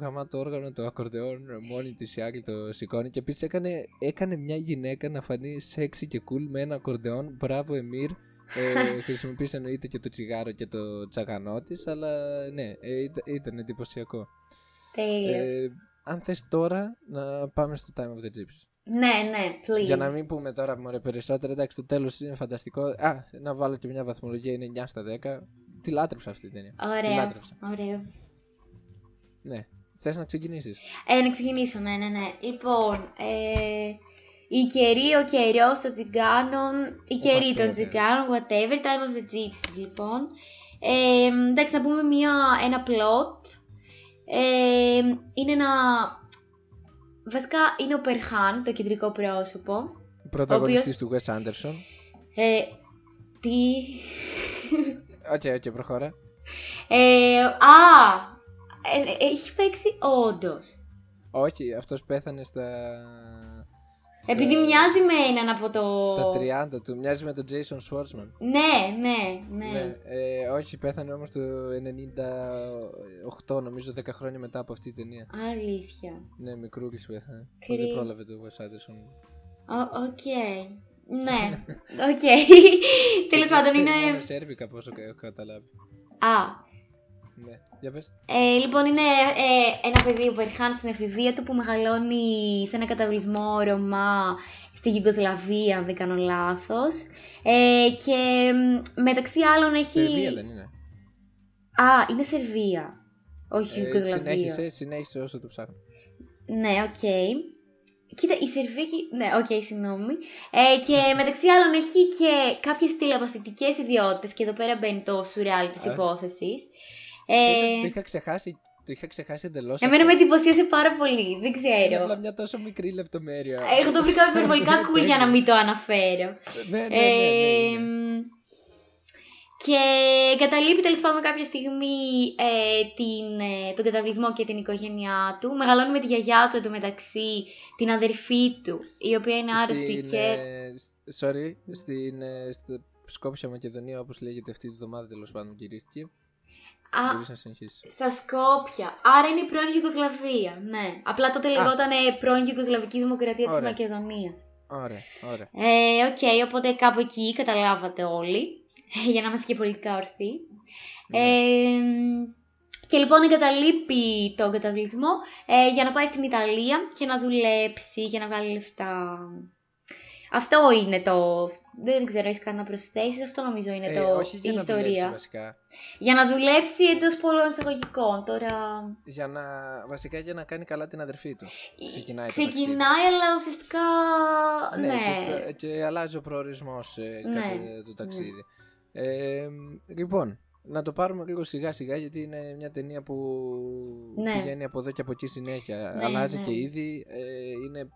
γαμάτο όργανο το ακορντεόν μόνη της η άλλη το σηκώνει. Και επίσης έκανε, έκανε μια γυναίκα να φανεί sexy και cool με ένα ακορντεόν. Μπράβο, Εμμύρ. Ε, χρησιμοποίησε εννοείται και το τσιγάρο και το τσαγανό της, αλλά ναι, ε, ήταν, ήταν εντυπωσιακό. Τέλειος. Ε, αν θες τώρα να πάμε στο Time of the Gypsies. ναι, ναι, please. Για να μην πούμε τώρα μωρέ περισσότερα, εντάξει το τέλος είναι φανταστικό. Α, να βάλω και μια βαθμολογία, είναι 9 στα 10. Τη λάτρεψα αυτή την ταινία. Τη Ωραία, λάτρεψα. ωραία. Ναι. Θες να ξεκινήσεις. Ε, να ξεκινήσω, ναι, ναι, ναι. Λοιπόν, ε, η καιρή, ο καιρός των τσιγκάνων, η καιρή των Whatever. τσιγκάνων, whatever, time of the gypsies, λοιπόν. Ε, εντάξει, να πούμε μια, ένα plot. Ε, είναι ένα... Βασικά είναι ο Περχάν, το κεντρικό πρόσωπο. Πρωταγωνιστής οποίος- του Wes Anderson. Ε, τι... Οκ, οκ, προχώρα. Ε, α, ε, έχει παίξει όντως. Όχι, αυτός πέθανε στα... στα- Επειδή μοιάζει με έναν από το... Στα 30 του, μοιάζει με τον Jason Schwartzman. Ναι, ναι, ναι. Ναι, ε, όχι, πέθανε όμως το 98, νομίζω 10 χρόνια μετά από αυτή την ταινία. Αλήθεια. Ναι, μικρούλης πέθανε. Κρίμα. Δεν πρόλαβε το Wes Anderson. Ο- Οκ. Ναι, οκ. Τέλος πάντων Επίσης, είναι. ξέρει μόνο Σέρβικα, πόσο έχω καταλάβει. Α. Ναι, για πες. Ε, λοιπόν, είναι ε, ένα παιδί που Περχάν είναι στην εφηβεία του που μεγαλώνει σε ένα καταυλισμό Ρομά στη Γιουγκοσλαβία, αν δεν κάνω λάθος. Ε, και μ, μεταξύ άλλων έχει... Σερβία δεν είναι. Α, είναι Σερβία. Όχι Ε, Γιουγκοσλαβία. συνέχισε, συνέχισε όσο το ψάχνω. Ναι, οκ. Κοίτα, η Σερβία έχει... Ναι, οκ, συγγνώμη. Ε, και μεταξύ άλλων έχει και κάποιες τηλεπαθητικές ιδιότητες και εδώ πέρα μπαίνει το σουρεάλ της Α, υπόθεσης. Ξέρεις ότι Ε, το είχα ξεχάσει, το είχα ξεχάσει εντελώς εμένα με αυτό. εντυπωσίασε πάρα πολύ, δεν Είναι ξέρω. απλά μια τόσο μικρή λεπτομέρεια. Εγώ το βρήκα υπερβολικά cool για να μην το αναφέρω. Ναι, ναι, ναι, ναι, Ε, ναι. και εγκαταλείπει τέλος πάντων κάποια στιγμή ε, την, ε, τον καταβλισμό και την οικογένειά του. Μεγαλώνει με τη γιαγιά του εντωμεταξύ, την αδερφή του, η οποία είναι άρρωστη Στην, και. ε, σ- sorry, στην ε, στη Σκόπια Μακεδονία, όπως λέγεται αυτή τη εβδομάδα τέλος πάντων γυρίστηκε. Α, Μπορείς να συνεχίσεις. στα Σκόπια. Άρα είναι η πρώην Γιουγκοσλαβία. Ναι. Απλά τότε λεγόταν πρώην Γιουγκοσλαβική Δημοκρατία της Ωραία. Μακεδονίας. Ωραία, ωραία. Ε, οκ, οπότε κάπου εκεί καταλάβατε όλοι, για να είμαστε και πολιτικά ορθοί. Ναι. Ε, και λοιπόν εγκαταλείπει τον καταυλισμό ε, για να πάει στην Ιταλία και να δουλέψει για να βγάλει λεφτά. Αυτό είναι το. Δεν ξέρω, έχεις κάτι να προσθέσεις. Αυτό νομίζω είναι Ε, το, όχι για η να ιστορία. δουλέψει βασικά. Για να δουλέψει εντός πολλών εισαγωγικών. Τώρα. Για να, βασικά για να κάνει καλά την αδερφή του. Ξεκινάει το Ξεκινάει, αλλά ουσιαστικά. Ναι, Ναι. Και, στο- και αλλάζει ο προορισμός ε, Ναι, κατά το ταξίδι. Ε, λοιπόν, να το πάρουμε λίγο σιγά σιγά γιατί είναι μια ταινία που Ναι. πηγαίνει από εδώ και από εκεί συνέχεια. Ναι, Αλλάζει ναι. και ήδη, ε, είναι,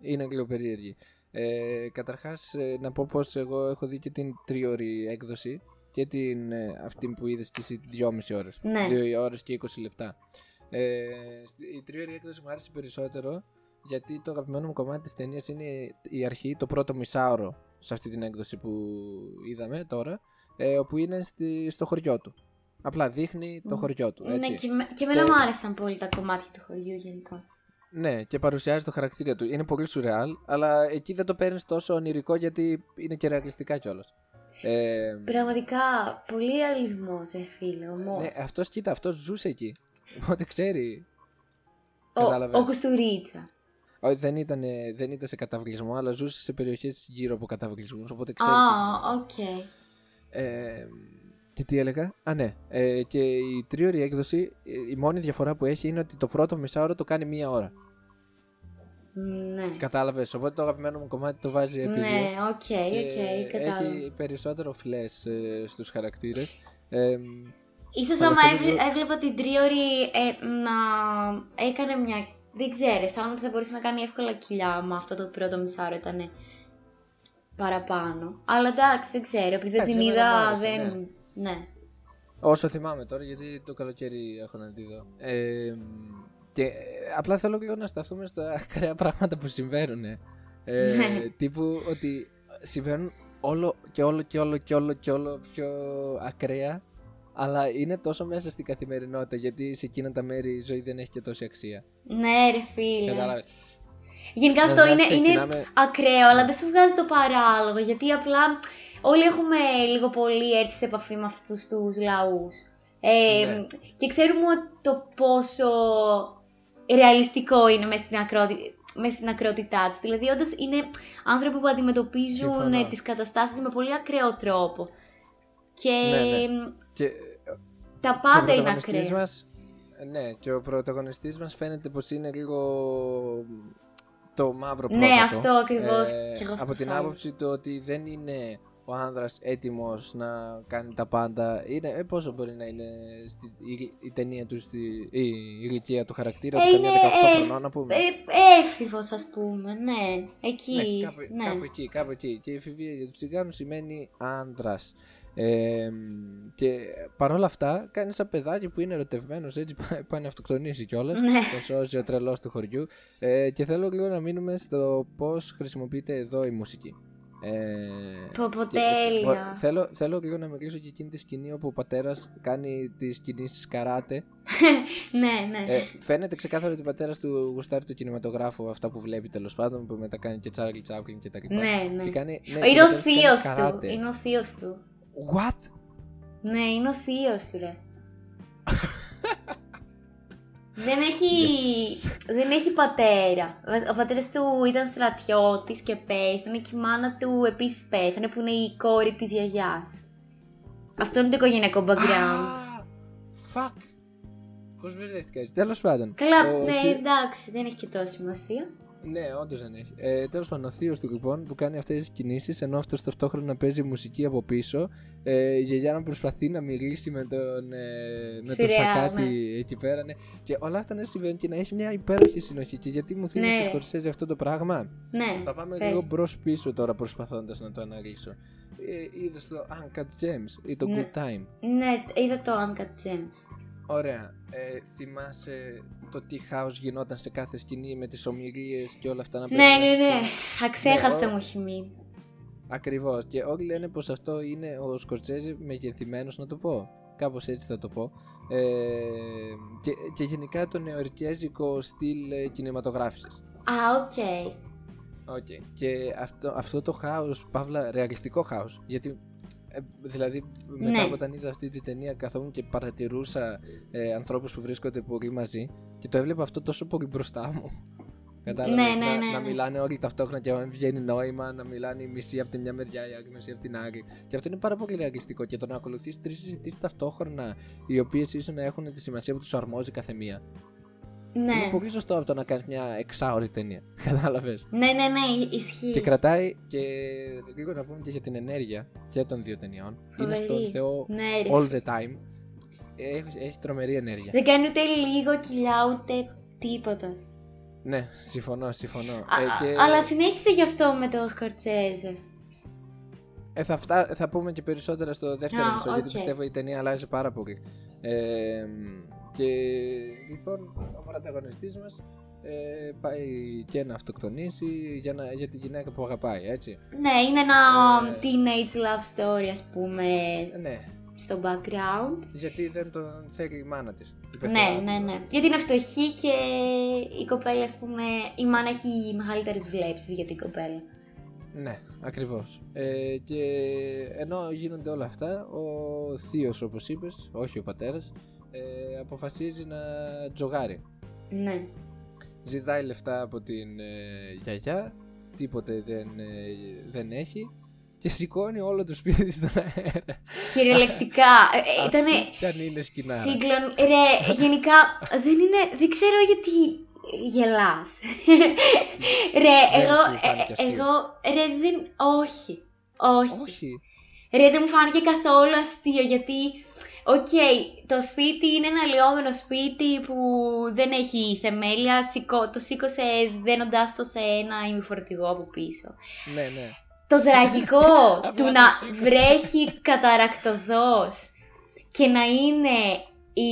είναι λίγο περίεργη. Ε, καταρχάς ε, να πω πως εγώ έχω δει και την τρίωρη έκδοση και την ε, αυτή που είδες και εσύ δυόμιση ώρες. Ναι. Δύο ώρες και 20 λεπτά. Ε, στη- η τρίωρη έκδοση μου άρεσε περισσότερο γιατί το αγαπημένο μου κομμάτι της ταινίας είναι η αρχή, το πρώτο μισάωρο σε αυτή την έκδοση που είδαμε τώρα, ε, όπου είναι στη, στο χωριό του. Απλά δείχνει το Μμ. χωριό του, έτσι. Ναι, και, με- και εμένα Και- μου άρεσαν πολύ τα κομμάτια του χωριού γενικά. Ναι, και παρουσιάζει το χαρακτήρα του. Είναι πολύ σουρεάλ, αλλά εκεί δεν το παίρνεις τόσο ονειρικό γιατί είναι και ρεαλιστικά κιόλας. Ε, Πραγματικά, πολύ ρεαλισμός, ε, φίλε, όμως. ναι, αυτός κοίτα, αυτός ζούσε εκεί. Οπότε ξέρει. ο, κατάλαβες. ο Κουστουρίτσα. Όχι, δεν ήταν, δεν ήταν σε καταυλισμό, αλλά ζούσε σε περιοχές γύρω από καταυλισμούς. Οπότε ξέρει. Α, τι γίνεται. οκ. Ε, και τι έλεγα; Α, ναι. Ε, και η τρίωρη έκδοση, ε, η μόνη διαφορά που έχει είναι ότι το πρώτο μισάωρο το κάνει μία ώρα. Ναι. Κατάλαβες. Οπότε το αγαπημένο μου κομμάτι το βάζει επί δύο. Ναι, οκ, Και οκ, κατάλαβα. έχει περισσότερο flesh ε, στους χαρακτήρες. Ε, Ίσως Αλλά άμα θέλω έβλε- λίγο- έβλεπα την τρίωρη ε, να έκανε μια... Δεν ξέρω, αισθάνομαι ότι θα μπορούσε να κάνει εύκολα κοιλιά με αυτό το πρώτο μισάωρο ήταν παραπάνω. Αλλά εντάξει, δεν ξέρω, επειδή δεν Εντάξει, την εμένα μου είδα άρεσε, δεν... Ναι. Όσο θυμάμαι τώρα, γιατί το καλοκαίρι έχω να τη δω. Ε, και ε, απλά θέλω λίγο να σταθούμε στα ακραία πράγματα που συμβαίνουν. Ε, Ναι. τύπου ότι συμβαίνουν όλο και όλο και όλο και όλο και όλο πιο ακραία. Αλλά είναι τόσο μέσα στην καθημερινότητα γιατί σε εκείνα τα μέρη η ζωή δεν έχει και τόση αξία. Ναι, ρε φίλε. Κατάλαβες. Γενικά αυτό Δηλαδή, είναι, είναι ξεκινάμε- ακραίο, αλλά δεν σου βγάζει το παράλογο, γιατί απλά όλοι έχουμε λίγο πολύ έρθει σε επαφή με αυτούς τους λαούς. Ε, Ναι. Και ξέρουμε ότι το πόσο ρεαλιστικό είναι μέσα στην, ακρότη, μέσα στην ακρότητά τους. Δηλαδή, όντως είναι άνθρωποι που αντιμετωπίζουν Συμφωνώ. ε, τις καταστάσεις με πολύ ακραίο τρόπο. Και Ναι, ναι. Και τα Και ο πάντα είναι πρωταγωνιστής ακραία. Μας, ναι, και ο πρωταγωνιστής μας φαίνεται πως είναι λίγο το μαύρο Ναι, πρόβατο. αυτό ακριβώς. Ε, Κι εγώ αυτό από την θα έλεγα. άποψη του ότι δεν είναι ο άνδρας έτοιμος να κάνει τα πάντα. Είναι, ε, πόσο μπορεί να είναι στη, η, η ταινία του, στη, η, η ηλικία του χαρακτήρα Ε, του, καμιά είναι 18 εφ- χρονών να πούμε. Ε, έφηβος, ας πούμε, ναι. Εκεί, Ναι, κάπου, ναι. κάπου εκεί, κάπου εκεί. Και η εφηβεία για τους τσιγκάνους σημαίνει άνδρας. Ε, και παρόλα αυτά κάνει ένα παιδάκι που είναι ερωτευμένος έτσι πάει, πάει να αυτοκτονήσει κιόλας. Ναι. Το σώζει ο τρελός του χωριού. Ε, και θέλω λίγο να μείνουμε στο πώς χρησιμοποιείται εδώ η μουσική. Ε, Πω, πω, και- τέλεια. ο- θέλω, θέλω λίγο να μιλήσω για εκείνη τη σκηνή όπου ο πατέρας κάνει τις κινήσεις καράτε. ναι, ναι. Ε, φαίνεται ξεκάθαρα ότι ο πατέρας του γουστάρει το κινηματογράφο, αυτά που βλέπει τέλος πάντων, που μετά κάνει και Charlie Chaplin και τα λοιπά. ναι, ναι. Και κάνει, ναι, είναι και ο πατέρας κάνει θείος του. καράτε. Είναι ο θείος του. What? Ναι, είναι ο θείος σου, ρε. δεν έχει, Yes. δεν έχει πατέρα. Ο πατέρας του ήταν στρατιώτης και πέθανε και η μάνα του επίσης πέθανε που είναι η κόρη της γιαγιάς. Αυτό είναι το οικογενειακό background. Ah, fuck. Πώς μπερδεύτηκα έτσι. Τέλος πάντων. Καλά, ο ναι, θείο- εντάξει, δεν έχει και τόση σημασία. Ναι, όντως δεν έχει. Ε, Τέλος πάντων, ο θείος του λοιπόν που κάνει αυτές τις κινήσεις ενώ αυτός ταυτόχρονα παίζει μουσική από πίσω. Ε, η γιαγιά να προσπαθεί να μιλήσει με τον, ε, με τον Σουρεάλ, Σακάτι εκεί πέρα. Ναι. Και όλα αυτά να συμβαίνουν και να έχει μια υπέροχη συνοχή. Και γιατί μου θύμισε Ναι. Σκορσέζε αυτό το πράγμα; Ναι, Θα πάμε πες. λίγο μπρος πίσω τώρα προσπαθώντας να το αναλύσω. Ε, Είδες το Uncut Gems ή το Ναι. Good Time; ναι, είδα το Uncut Gems. Ωραία. Ε, θυμάσαι το τι χάος γινόταν σε κάθε σκηνή με τις ομιλίες και όλα αυτά να Ναι, παίζουν ναι, μέσα ναι. στο- Αξέχαστα Ναι, ο- μου έχει μείνει. Ακριβώς. Και όλοι λένε πως αυτό είναι ο Σκορτσέζη μεγεθυμένος να το πω. Κάπως έτσι θα το πω. Ε, και, και γενικά το νευρικέζικο στυλ ε, κινηματογράφησης. Α, οκ. Οκ. Και αυτό, αυτό το χάος, παύλα ρεαλιστικό χάος. Γιατί ε, δηλαδή μετά Ναι. από όταν είδα αυτή τη ταινία καθόμουν και παρατηρούσα ε, ανθρώπους που βρίσκονται πολύ μαζί και το έβλεπα αυτό τόσο πολύ μπροστά μου. Κατάλαβες, Ναι, ναι, να, ναι, να ναι. μιλάνε όλοι ταυτόχρονα και να μην βγαίνει νόημα, να μιλάνε η μισή από τη μια μεριά, η άλλη μισή από την άλλη. Και αυτό είναι πάρα πολύ ρεαλιστικό. Και το να ακολουθείς τρεις συζητήσεις ταυτόχρονα, οι οποίες ίσως να έχουν τη σημασία που τους αρμόζει κάθε μία. Είναι Ναι. πολύ σωστό από το να κάνεις μια εξάωρη ταινία. Κατάλαβες. Ναι, ναι, ναι, ισχύει. Και κρατάει και λίγο να πούμε και για την ενέργεια και των δύο ταινιών. Είναι στον Φοβερή. Θεό Ναι, ρε. all the time. Έχει, έχει τρομερή ενέργεια. Δεν κάνει ούτε λίγο κοιλιά ούτε τίποτα. Ναι, συμφωνώ, συμφωνώ. Α, Ε, και- Αλλά συνέχισε γι' αυτό με το Σκορτσέζε. Ε, θα, φτά... θα πούμε και περισσότερα στο δεύτερο Α, μισό, γιατί οκ. πιστεύω η ταινία αλλάζει πάρα πολύ. Ε, και λοιπόν, ο πρωταγωνιστής μας ε, πάει και να αυτοκτονήσει για, να, για τη γυναίκα που αγαπάει, έτσι. Ναι, είναι ένα Ε. teenage love story, ας πούμε, Ε, ναι, στο background. γιατί δεν τον θέλει η μάνα της. η Ναι, πεθερά ναι, του. ναι. Γιατί είναι φτωχή και η κοπέλα, ας πούμε, η μάνα έχει μεγαλύτερες βλέψεις για την κοπέλα. Ναι, ακριβώς. Ε, και ενώ γίνονται όλα αυτά, ο θείος όπως είπες, όχι ο πατέρας, ε, αποφασίζει να τζογάρει. Ναι. Ζητάει λεφτά από την ε, γιαγιά, τίποτε δεν, ε, δεν έχει και σηκώνει όλο το σπίτι της στον αέρα. Κυριολεκτικά. ε, ε, Ήτανε Αυτή κι αν είναι σκηνάρα. σύγκλον. Ρε, γενικά δεν είναι. Δεν ξέρω γιατί γελάς. ρε, Δεν εγώ. σου φάνηκε ε, αστείο; εγώ. Ρε, δεν. Όχι. Όχι. Όχι. Ρε, δεν μου φάνηκε καθόλου αστείο γιατί. Οκ, το σπίτι είναι ένα λυόμενο σπίτι που δεν έχει θεμέλια. Σηκώ, το σήκωσε δένοντάς το σε ένα ημιφορτηγό από πίσω. Ναι, ναι. Το τραγικό Απλά του το να σήκωσε. βρέχει καταρρακτωδώς και να είναι η,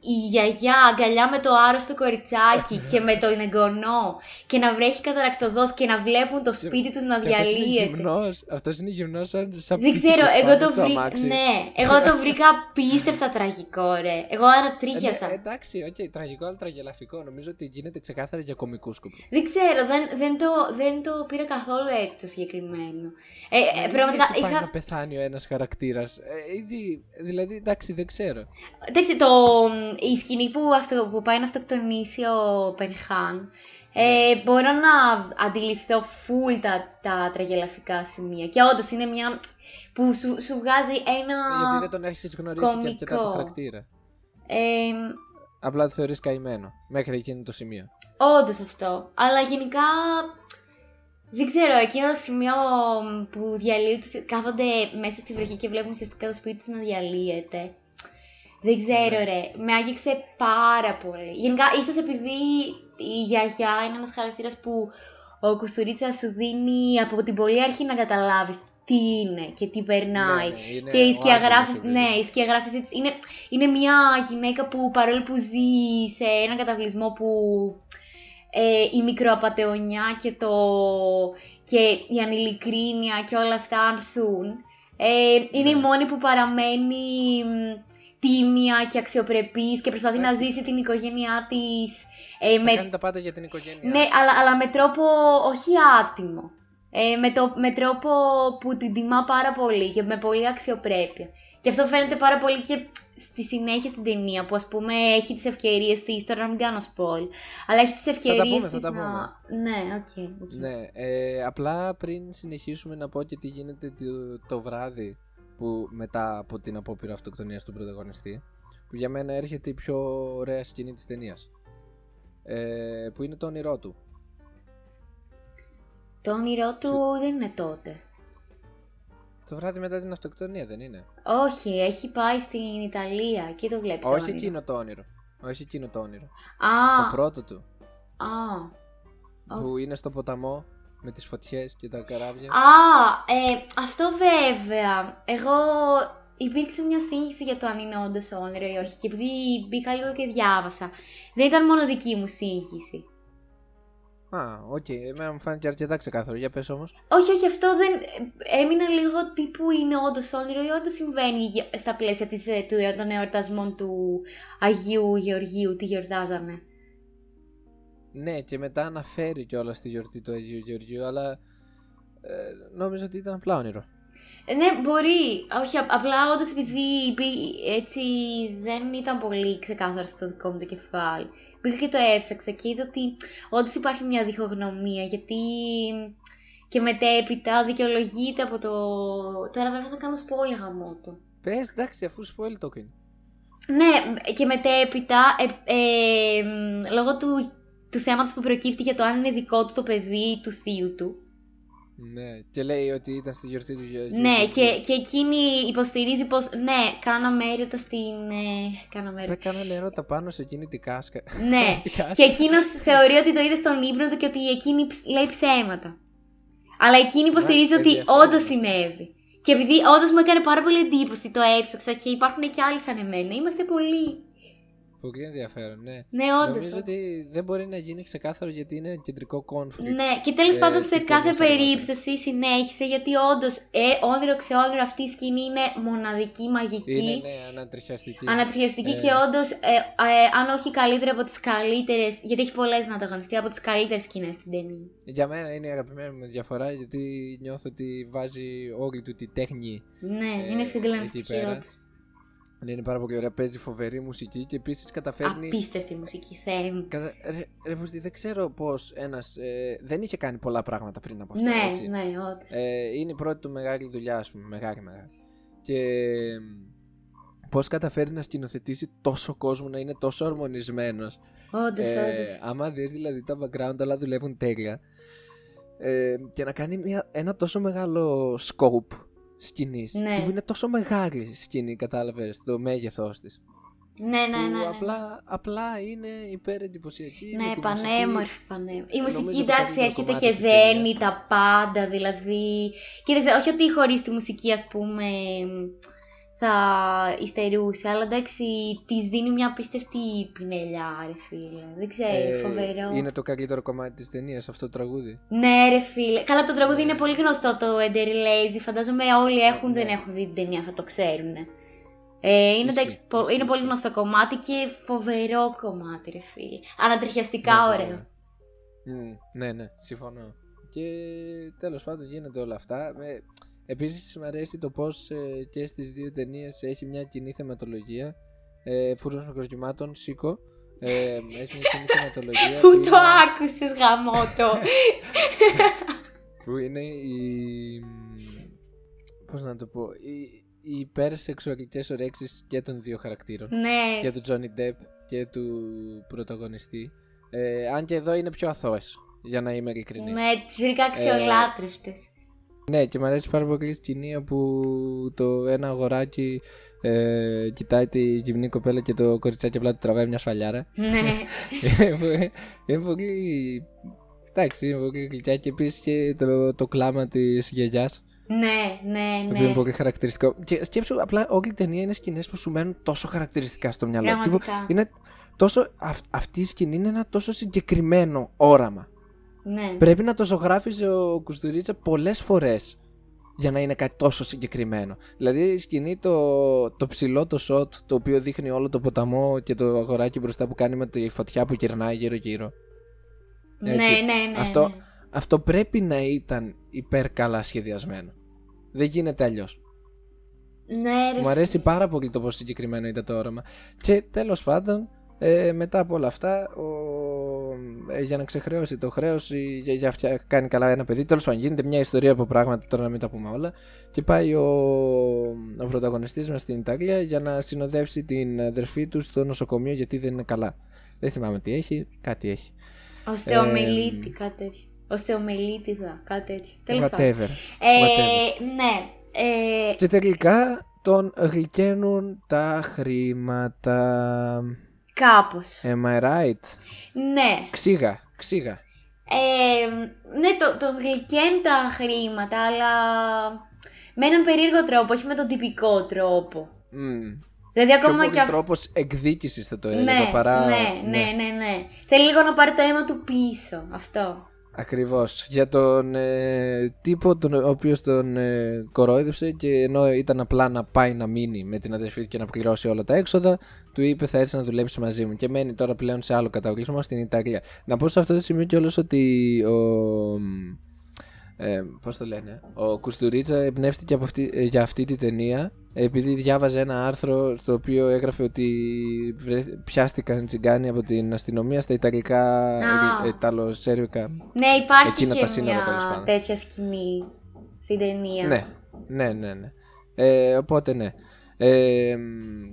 η γιαγιά αγκαλιά με το άρρωστο κοριτσάκι και με τον εγγονό και να βρέχει καταρρακτωδώς και να βλέπουν το σπίτι τους να Και αυτός είναι διαλύεται. γυμνός, αυτός είναι γυμνός σαν, σαν Δεν ξέρω, πίθηκος εγώ πάνω το, στο βρή... αμάξι. ναι, εγώ το βρήκα απίστευτα τραγικό, ρε. Εγώ Ε, ανατρίχιασα. ναι, εντάξει, οκ, τραγικό αλλά τραγελαφικό. Νομίζω ότι γίνεται ξεκάθαρα για κομικούς σκοπούς. Δεν ξέρω, δεν, δεν, το, δεν το πήρα καθόλου έτσι το συγκεκριμένο. Ε, ε, Δηλαδή, πραγματικά έχει πάει είχα... να πεθάνει ο ένας χαρακτήρας. Ε, ήδη, δηλαδή, εντάξει, δεν ξέρω. Εντάξει, το, η σκηνή που, αυτο, που πάει να αυτοκτονήσει ο Πενχάν, ε, μπορώ να αντιληφθώ full τα, τα τραγελαφικά σημεία. Και όντως είναι μια που σου, σου βγάζει ένα... Γιατί δεν τον έχεις γνωρίσει και αρκετά το κωμικό. χαρακτήρα. Ε, Απλά το θεωρείς καημένο. Μέχρι εκείνο το σημείο. όντως αυτό. Αλλά γενικά, δεν ξέρω, εκείνο το σημείο που διαλύουν, κάθονται μέσα στη βροχή και βλέπουν ουσιαστικά το σπίτι τους να διαλύεται. Δεν ξέρω Ναι. ρε, με άγγιξε πάρα πολύ. Γενικά, ίσως επειδή η γιαγιά είναι ένας χαρακτήρας που ο Κουστουρίτσα σου δίνει από την πολύ αρχή να καταλάβεις τι είναι και τι περνάει. Ναι, ναι, είναι και η ο σκιαγράφη, άγγελος, ναι, παιδί. η σκιαγράφηση της είναι, είναι μια γυναίκα που παρόλο που ζει σε έναν καταβλισμό που ε, η μικροαπατεωνιά και, το, και η ανηλικρίνεια και όλα αυτά ανθούν. Ε, είναι η Ναι. μόνη που παραμένει μ, τίμια και αξιοπρεπής και προσπαθεί να Έτσι. ζήσει την οικογένειά της ε, Θα με κάνει τα πάντα για την οικογένειά. ναι, αλλά, αλλά με τρόπο όχι άτιμο. Ε, με, το, με τρόπο που την τιμά πάρα πολύ και με πολύ αξιοπρέπεια. Και αυτό φαίνεται πάρα πολύ και στη συνέχεια στην ταινία που ας πούμε έχει τις ευκαιρίες της, τώρα να μην κάνω spoil, αλλά έχει τις ευκαιρίες πούμε, θα της τα να... Ναι, οκ. οκ. Ναι, ε, απλά πριν συνεχίσουμε να πω και τι γίνεται το, το βράδυ που μετά από την απόπειρα αυτοκτονίας του πρωταγωνιστή που για μένα έρχεται η πιο ωραία σκηνή της ταινίας. Ε, που είναι το όνειρό του. Το όνειρό του Σου- δεν είναι τότε. το βράδυ μετά την αυτοκτονία δεν είναι; Όχι, έχει πάει στην Ιταλία, εκεί το βλέπει το όχι όνειρο. εκείνο το όνειρο. Όχι εκείνο το όνειρο. Α, το πρώτο του. Α, που είναι στο ποταμό με τις φωτιές και τα καράβια Α, ε, αυτό βέβαια. Εγώ υπήρξε μια σύγχυση για το αν είναι όντως όνειρο ή όχι. Και επειδή μπήκα λίγο και διάβασα, δεν ήταν μόνο δική μου σύγχυση. Α, οκ, εμένα μου φάνηκε αρκετά ξεκάθαρο για πες όμως Όχι, όχι, αυτό δεν. Έμεινα λίγο τύπου είναι όντως όνειρο ή όντως συμβαίνει για- στα πλαίσια της, ε, του, των εορτασμών του Αγίου Γεωργίου, τι γιορτάζαμε. Ναι, και μετά αναφέρει κιόλας τη γιορτή του Αγίου Γεωργίου, αλλά ε, νόμιζα ότι ήταν απλά όνειρο. Ε, ναι, μπορεί. Όχι, απ- απλά όντως επειδή υπή- έτσι δεν ήταν πολύ ξεκάθαρο στο δικό μου το κεφάλι. Πήγα και το έψαξα και είδα ότι όντως υπάρχει μια διχογνωμία γιατί και μετέπειτα δικαιολογείται από το. Τώρα βέβαια θα κάνω spoiler γαμότο. Πες, εντάξει, αφού spoil το είναι. Ναι, και μετέπειτα, ε, ε, μ, λόγω του, του θέματος που προκύπτει για το αν είναι δικό του το παιδί ή του θείου του, Ναι, και λέει ότι ήταν στη γιορτή του γιορτή. Ναι, και, και εκείνη υποστηρίζει πως ναι, κάναμε έρωτα στην... Ε, κάναμε έρωτα. Έκαναν έρωτα πάνω σε εκείνη την κάσκα. Ναι, Την κάσκα. και εκείνος θεωρεί ότι το είδε στον ύπνο του και ότι εκείνη ψ- λέει ψέματα. Αλλά εκείνη υποστηρίζει Μα, ότι ενδιαφέρον όντως αυτό. συνέβη. Και επειδή όντως μου έκανε πάρα πολύ εντύπωση, το έψαξα και υπάρχουν και άλλοι σαν εμένα. Είμαστε πολλοί. Πολύ ενδιαφέρον, ναι. Ναι, όντως. Νομίζω ότι δεν μπορεί να γίνει ξεκάθαρο γιατί είναι κεντρικό conflict. Ναι, και τέλος ε, πάντων σε της κάθε ταινίας αργότερα. περίπτωση συνέχισε γιατί όντως ε, όνειρο ξεόνειρο αυτή η σκηνή είναι μοναδική, μαγική. Είναι, ναι, ανατριχιαστική. Ανατριχιαστική Ε, και όντως, ε, ε, αν όχι η καλύτερη από τις καλύτερες, γιατί έχει πολλές να ανταγωνιστεί, από τις καλύτερες σκηνές στην ταινία. Για μένα είναι η αγαπημένη μου διαφορά γιατί νιώθω ότι βάζει όλη του τη τέχνη. Ναι, Ε, είναι εκεί συγκλονιστική πέρα. όντως. Ναι, Είναι πάρα πολύ ωραία. Παίζει φοβερή μουσική και επίσης καταφέρνει. Απίστευτη μουσική, Θεέ μου. Κατα... Ρε, ρε Μπουστή, δεν ξέρω πώς ένας. Ε, δεν είχε κάνει πολλά πράγματα πριν από αυτό. Ναι, έτσι. ναι, όντως. Ε, είναι η πρώτη του μεγάλη δουλειά, ας πούμε. Μεγάλη, μεγάλη. Και πώς καταφέρει να σκηνοθετήσει τόσο κόσμο να είναι τόσο αρμονισμένος. Όντως, Ε, όντως. άμα δεις δηλαδή τα background όλα δουλεύουν τέλεια ε, και να κάνει μια, ένα τόσο μεγάλο scope σκηνής Ναι. και που είναι τόσο μεγάλη σκηνή κατάλαβες το μέγεθός της Ναι, ναι, που ναι. ναι. απλά, απλά είναι υπερεντυπωσιακή με Ναι, τη πανέμορφη, πανέμορφη. Η νομίζω μουσική το εντάξει καλύτερο έρχεται κομμάτι και της δένει ταινίας. τα πάντα, δηλαδή. Κοίταξε, όχι ότι χωρίς τη μουσική, ας πούμε, θα υστερούσε, αλλά εντάξει, της δίνει μια απίστευτη πινελιά, ρε φίλε. Δεν ξέρω, μουσική. Ε, φοβερό. είναι το καλύτερο κομμάτι της ταινίας αυτό το τραγούδι Ναι, ρε φίλε. Καλά, το τραγούδι είναι πολύ γνωστό το Enter Lazy. Φαντάζομαι όλοι έχουν, δεν ναι. έχουν δει την ταινία, θα το ξέρουν. Ε, είναι, Ισχύει, εντάξει, πο- ισχύει, είναι πολύ ισχύει. γνωστό κομμάτι και φοβερό κομμάτι, ρε φίλε. Ανατριχιαστικά Ναι, ωραίο. βέβαια. Μμ, ναι, ναι, συμφωνώ. Και τέλος πάντων γίνεται όλα αυτά. Με... Επίσης μου αρέσει το πως ε, και στις δύο ταινίες έχει μια κοινή θεματολογία. Ε, Φούρνος μικροκυμάτων, Σίκο. Ε, έχει μια κοινή θεματολογία Πού που, το είναι, άκουσες γαμότο. που είναι η... Πώς να το πω... Οι, οι υπερσεξουαλικές ορέξεις και των δύο χαρακτήρων. ναι. και του Johnny Depp και του πρωταγωνιστή. Ε, αν και εδώ είναι πιο αθώες, για να είμαι ειλικρινής. Ναι, τις βρήκα αξιολάτρευτες. Ναι, και μου αρέσει πάρα πολύ η σκηνή όπου το ένα αγοράκι ε, κοιτάει τη γυμνή κοπέλα και το κοριτσάκι απλά του τραβάει μια σφαλιάρα. ναι. είναι πολύ- είναι πολύ... Εντάξει, είναι πολύ γλυκιά και επίσης και το, το κλάμα της γιαγιάς. ναι, ναι, Το οποίο είναι ναι. πολύ χαρακτηριστικό. Και σκέψου, απλά όλη η ταινία είναι σκηνές που σου μένουν τόσο χαρακτηριστικά στο μυαλό. Τύπου, Πραγματικά. είναι τόσο, αυ- αυτή η σκηνή είναι ένα τόσο συγκεκριμένο όραμα. Ναι. Πρέπει να το ζωγράφιζε ο Κουστουρίτσα πολλές φορές για να είναι κάτι τόσο συγκεκριμένο. Δηλαδή η σκηνή το, το ψηλό το shot το οποίο δείχνει όλο το ποταμό και το αγοράκι μπροστά που κάνει με τη φωτιά που γυρνάει γύρω γύρω. Ναι, Έτσι. ναι, ναι. Αυτό- ναι. Αυτό πρέπει να ήταν υπέρ καλά σχεδιασμένο. Δεν γίνεται αλλιώς. Ναι, ρε. Μου αρέσει πάρα πολύ το πόσο συγκεκριμένο ήταν το όραμα. Και τέλος πάντων, ε, μετά από όλα αυτά, ο, ε, για να ξεχρεώσει το χρέος, η γιαγιά φτια- κάνει καλά ένα παιδί. Τέλος πάντων, γίνεται μια ιστορία από πράγματα, τώρα να μην τα πούμε όλα. Και πάει ο, ο πρωταγωνιστής μας στην Ιταλία για να συνοδεύσει την αδερφή του στο νοσοκομείο γιατί δεν είναι καλά. Δεν θυμάμαι τι έχει, κάτι έχει. Οστεομελίτη, κάτι τέτοιο. Οστεομελίτιδα, κάτι τέτοιο. Τέλος πάντων. Whatever. Ε, whatever. ναι. Ε, Και τελικά τον γλυκαίνουν τα χρήματα. Κάπως. Am I right? Ναι. Ξύγα, ξύγα. Ε, ναι, το, το γλυκαίνει τα χρήματα, αλλά με έναν περίεργο τρόπο, όχι με τον τυπικό τρόπο. Mm. Δηλαδή Πιο ακόμα πολύ και αυτό. τρόπος εκδίκησης θα το έλεγα Ναι, παρά... ναι, ναι, ναι, ναι. Θέλει λίγο να πάρει το αίμα του πίσω. Αυτό. Ακριβώς. Για τον ε, τύπο τον, ο οποίος τον ε, κορόιδευσε και ενώ ήταν απλά να πάει να μείνει με την αδερφή του και να πληρώσει όλα τα έξοδα, του είπε θα έρθεις να δουλέψεις μαζί μου και μένει τώρα πλέον σε άλλο καταβλισμό στην Ιταλία. Να πω σε αυτό το σημείο κιόλας ότι ο... Ε, πώς το λένε, ο Κουστουρίτσα εμπνεύστηκε από αυτή, ε, για αυτή τη ταινία επειδή διάβαζε ένα άρθρο στο οποίο έγραφε ότι βρε- πιάστηκαν τσιγκάνοι από την αστυνομία στα Ιταλικά, Α. ε, Ιταλο-Σέρβικα Ναι, υπάρχει Εκείνα και τα σύνορα, μια τέλος πάντων. τέτοια σκηνή στην ταινία. Ναι, ναι, ναι, ναι. Ε, οπότε ναι. Ε,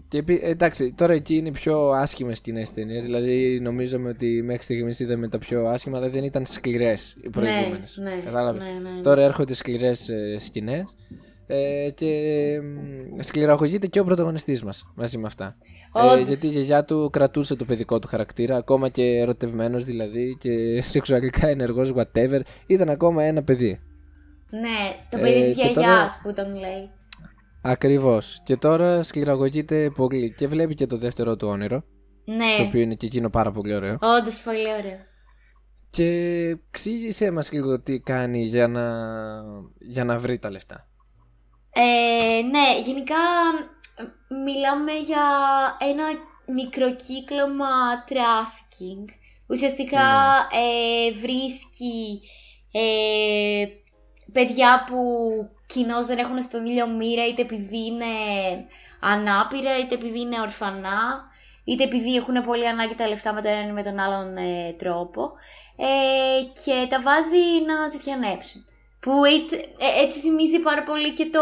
και επί- εντάξει, τώρα εκεί είναι οι πιο άσχημες κοινέ ταινίες. Δηλαδή, νομίζαμε ότι μέχρι στιγμής είδαμε τα πιο άσχημα, αλλά δεν ήταν σκληρές οι προηγούμενες. ναι, Κατάλαβες; ναι, ναι. Τώρα έρχονται σκληρές ε, σκηνές. Ε, και μ, σκληραγωγείται και ο πρωταγωνιστής μας μαζί με αυτά. Ε, Όντως. γιατί η γιαγιά του κρατούσε το παιδικό του χαρακτήρα, ακόμα και ερωτευμένος δηλαδή και σεξουαλικά ενεργός, whatever, ήταν ακόμα ένα παιδί. Ναι, το Ε, παιδί της και γιαγιάς τώρα- που τον λέει. Ακριβώς. Και τώρα σκληραγωγείται πολύ και βλέπει και το δεύτερο του όνειρο, το Ναι, οποίο είναι και εκείνο πάρα πολύ ωραίο. όντως πολύ ωραίο. Και εξήγησέ μας λίγο τι κάνει για να, για να βρει τα λεφτά. Ε, ναι, γενικά μ, μιλάμε για ένα μικρό κύκλωμα trafficking. Ουσιαστικά ε, βρίσκει ε, παιδιά που κοινώς δεν έχουν στον ήλιο μοίρα είτε επειδή είναι ανάπηρα είτε επειδή είναι ορφανά είτε επειδή έχουν πολύ ανάγκη τα λεφτά με τον έναν ή με τον άλλον ε, τρόπο ε, και τα βάζει να ζητιανέψουν. Που έτσι, ε, έτσι θυμίζει πάρα πολύ και το.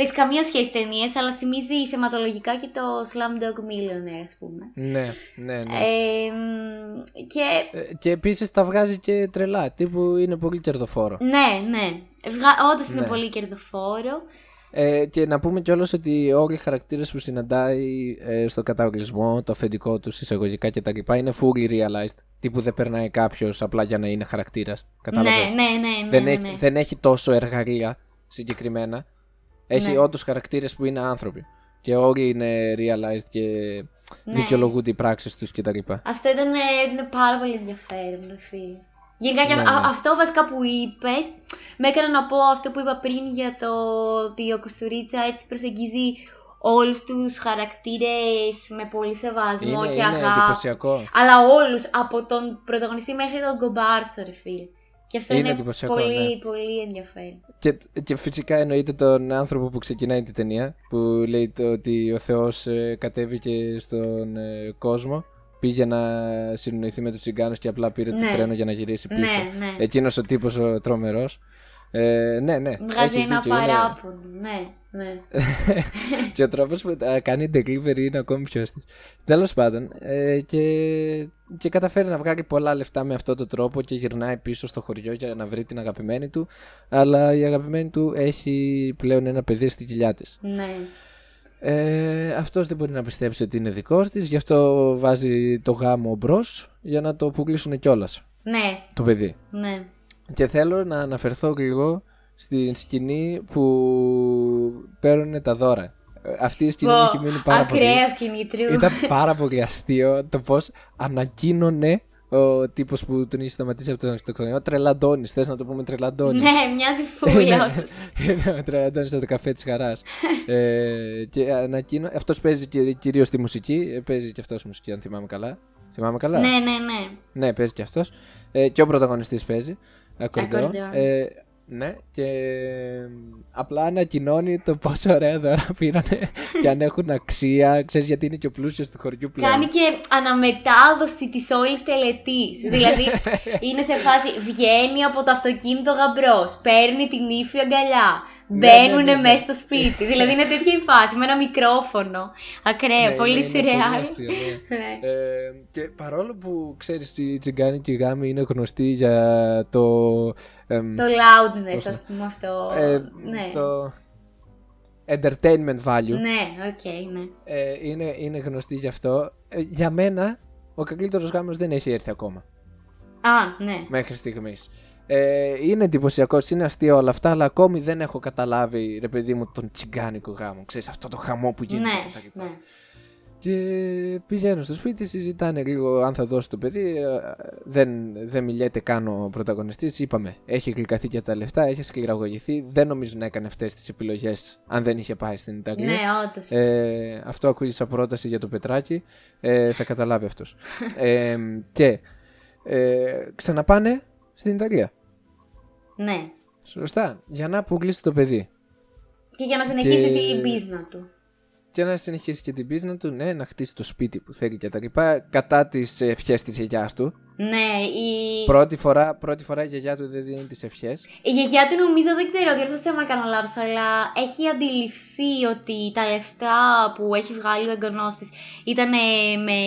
Δεν έχει καμία σχέση ταινίες, αλλά θυμίζει θεματολογικά και το Slam Dog Millionaire, ας πούμε. Ναι, ναι, ναι. Ε, μ, και Ε, και επίσης τα βγάζει και τρελά, τύπου είναι πολύ κερδοφόρο. ναι, ναι. Βγα... Όντως είναι Ναι. πολύ κερδοφόρο. Ε, και να πούμε κιόλας ότι όλοι οι χαρακτήρες που συναντάει ε, στο καταβλισμό, το αφεντικό τους εισαγωγικά και τα λοιπά είναι fully realized. Τύπου δεν περνάει κάποιος απλά για να είναι χαρακτήρας. Κατάλαβες; Ναι, ναι, ναι. ναι, δεν, ναι, έχει, ναι. δεν έχει τόσο εργαλεία συγκεκριμένα. Έχει Ναι. όντως χαρακτήρες που είναι άνθρωποι. Και όλοι είναι realized και Ναι. δικαιολογούνται οι πράξεις τους κτλ. Αυτό ήταν, ε, είναι πάρα πολύ ενδιαφέρον, ρε φίλε. Γενικά και Ναι, α- ναι. αυτό βασικά που είπες, με έκανε να πω αυτό που είπα πριν για το ότι ο Κουστουρίτσα έτσι προσεγγίζει όλους τους χαρακτήρες με πολύ σεβασμό Είναι, και είναι αγάπη. εντυπωσιακό. Αλλά όλους, από τον πρωταγωνιστή μέχρι τον κομπάρσο, ρε φίλε. Και αυτό Είναι είναι, εντυπωσιακό, πολύ, ναι. πολύ ενδιαφέρον. Και, και φυσικά εννοείται τον άνθρωπο που ξεκινάει την ταινία που λέει το ότι ο Θεός ε, κατέβηκε στον ε, κόσμο πήγε να συνοηθεί με τους τσιγκάνους και απλά πήρε το Ναι. τρένο για να γυρίσει πίσω. Ναι, ναι. Εκείνος ο τύπος ο τρομερός. Ε, ναι, ναι. Βγάζει έχεις ένα δίκιο, είναι- παράπονο. Ναι, ναι. και ο τρόπος που τα κάνει delivery είναι ακόμη πιο αστείο. Τέλος πάντων, ε, και, και καταφέρει να βγάλει πολλά λεφτά με αυτόν τον τρόπο και γυρνάει πίσω στο χωριό για να βρει την αγαπημένη του. Αλλά η αγαπημένη του έχει πλέον ένα παιδί στη κοιλιά της. ναι. Ε, αυτός δεν μπορεί να πιστέψει ότι είναι δικός της, γι' αυτό βάζει το γάμο μπρος για να το πουλήσουν κιόλας Ναι, το παιδί. ναι. Και θέλω να αναφερθώ λίγο στην σκηνή που παίρνουν τα δώρα. Ε, Αυτή η σκηνή μου έχει μείνει πάρα πολύ. Ακραία σκηνή τρίου. Ήταν πάρα πολύ αστείο το πώς ανακοίνωνε ο τύπος που τον είχε σταματήσει από τον αυτοκτονιό. Τρελαντώνης. Θες να το πούμε τρελαντώνης. Ναι, μοιάζει φούλα. όντως. Είναι ο τρελαντώνης στο καφέ της χαράς. ε, και ανακοίνω. Αυτός παίζει κυρίως τη μουσική. Ε, παίζει και αυτός μουσική, αν θυμάμαι καλά. Θυμάμαι καλά; ναι, ναι, ναι. Ναι, παίζει και αυτός. Ε, και ο πρωταγωνιστής παίζει. Ακορντεόν. Ακορντεόν. Ε, ναι, και ε, απλά ανακοινώνει το πόσο ωραία δώρα πήρανε και αν έχουν αξία. Ξέρεις γιατί είναι και ο πλούσιος του χωριού πλέον. Κάνει και αναμετάδοση της όλης τελετής. δηλαδή, είναι σε φάση, βγαίνει από το αυτοκίνητο γαμπρός, παίρνει την ύφη αγκαλιά, Ναι, μπαίνουν ναι, ναι, ναι. μέσα στο σπίτι. δηλαδή, είναι τέτοια η φάση, με ένα μικρόφωνο. Ακραία, Ναι, πολύ είναι- είναι πολύ σειρεάλ. αστείο, ναι. Ναι. Ε, και παρόλο που ξέρεις η τσιγκάνικη γάμη είναι γνωστή για το... εμ, Το loudness, Πώς να- ας πούμε αυτό. ε, ναι. το entertainment value Ναι, οκ, ναι. ε, είναι, είναι γνωστή γι' αυτό. Ε, για μένα ο καλύτερος γάμος δεν έχει έρθει ακόμα Α, ναι. μέχρι στιγμής. Ε, είναι εντυπωσιακό, είναι αστείο όλα αυτά, αλλά ακόμη δεν έχω καταλάβει, ρε παιδί μου, τον τσιγκάνικο γάμο. Ξέρεις, αυτό το χαμό που γίνεται Ναι, κτλ. ναι. Και πηγαίνουν στο σπίτι, συζητάνε λίγο αν θα δώσει το παιδί. ε, Δεν, δεν μιλιέται καν ο πρωταγωνιστής. Είπαμε, έχει γλυκαθεί και τα λεφτά, έχει σκληραγωγηθεί. Δεν νομίζω να έκανε αυτές τις επιλογές αν δεν είχε πάει στην Ιταλία. Ναι, όντως. Ε, αυτό ακούγεις σαν πρόταση για το Πετράκι. Ε, θα καταλάβει αυτός. ε, και ε, ξαναπάνε στην Ιταλία. Ναι. Σωστά. Για να πουλήσει το παιδί. Και για να συνεχίσει Και- την πίσνα του. και να συνεχίσει και την πίσνα του, ναι, να χτίσει το σπίτι που θέλει και τα λοιπά, κατά τις ευχές της γιαγιάς του. Ναι, η... Πρώτη φορά, πρώτη φορά η γιαγιά του δεν δίνει τις ευχές. Η γιαγιά του νομίζω, δεν ξέρω, διορθώστε με κάνω λάθος, αλλά έχει αντιληφθεί ότι τα λεφτά που έχει βγάλει ο εγγονός της ήταν με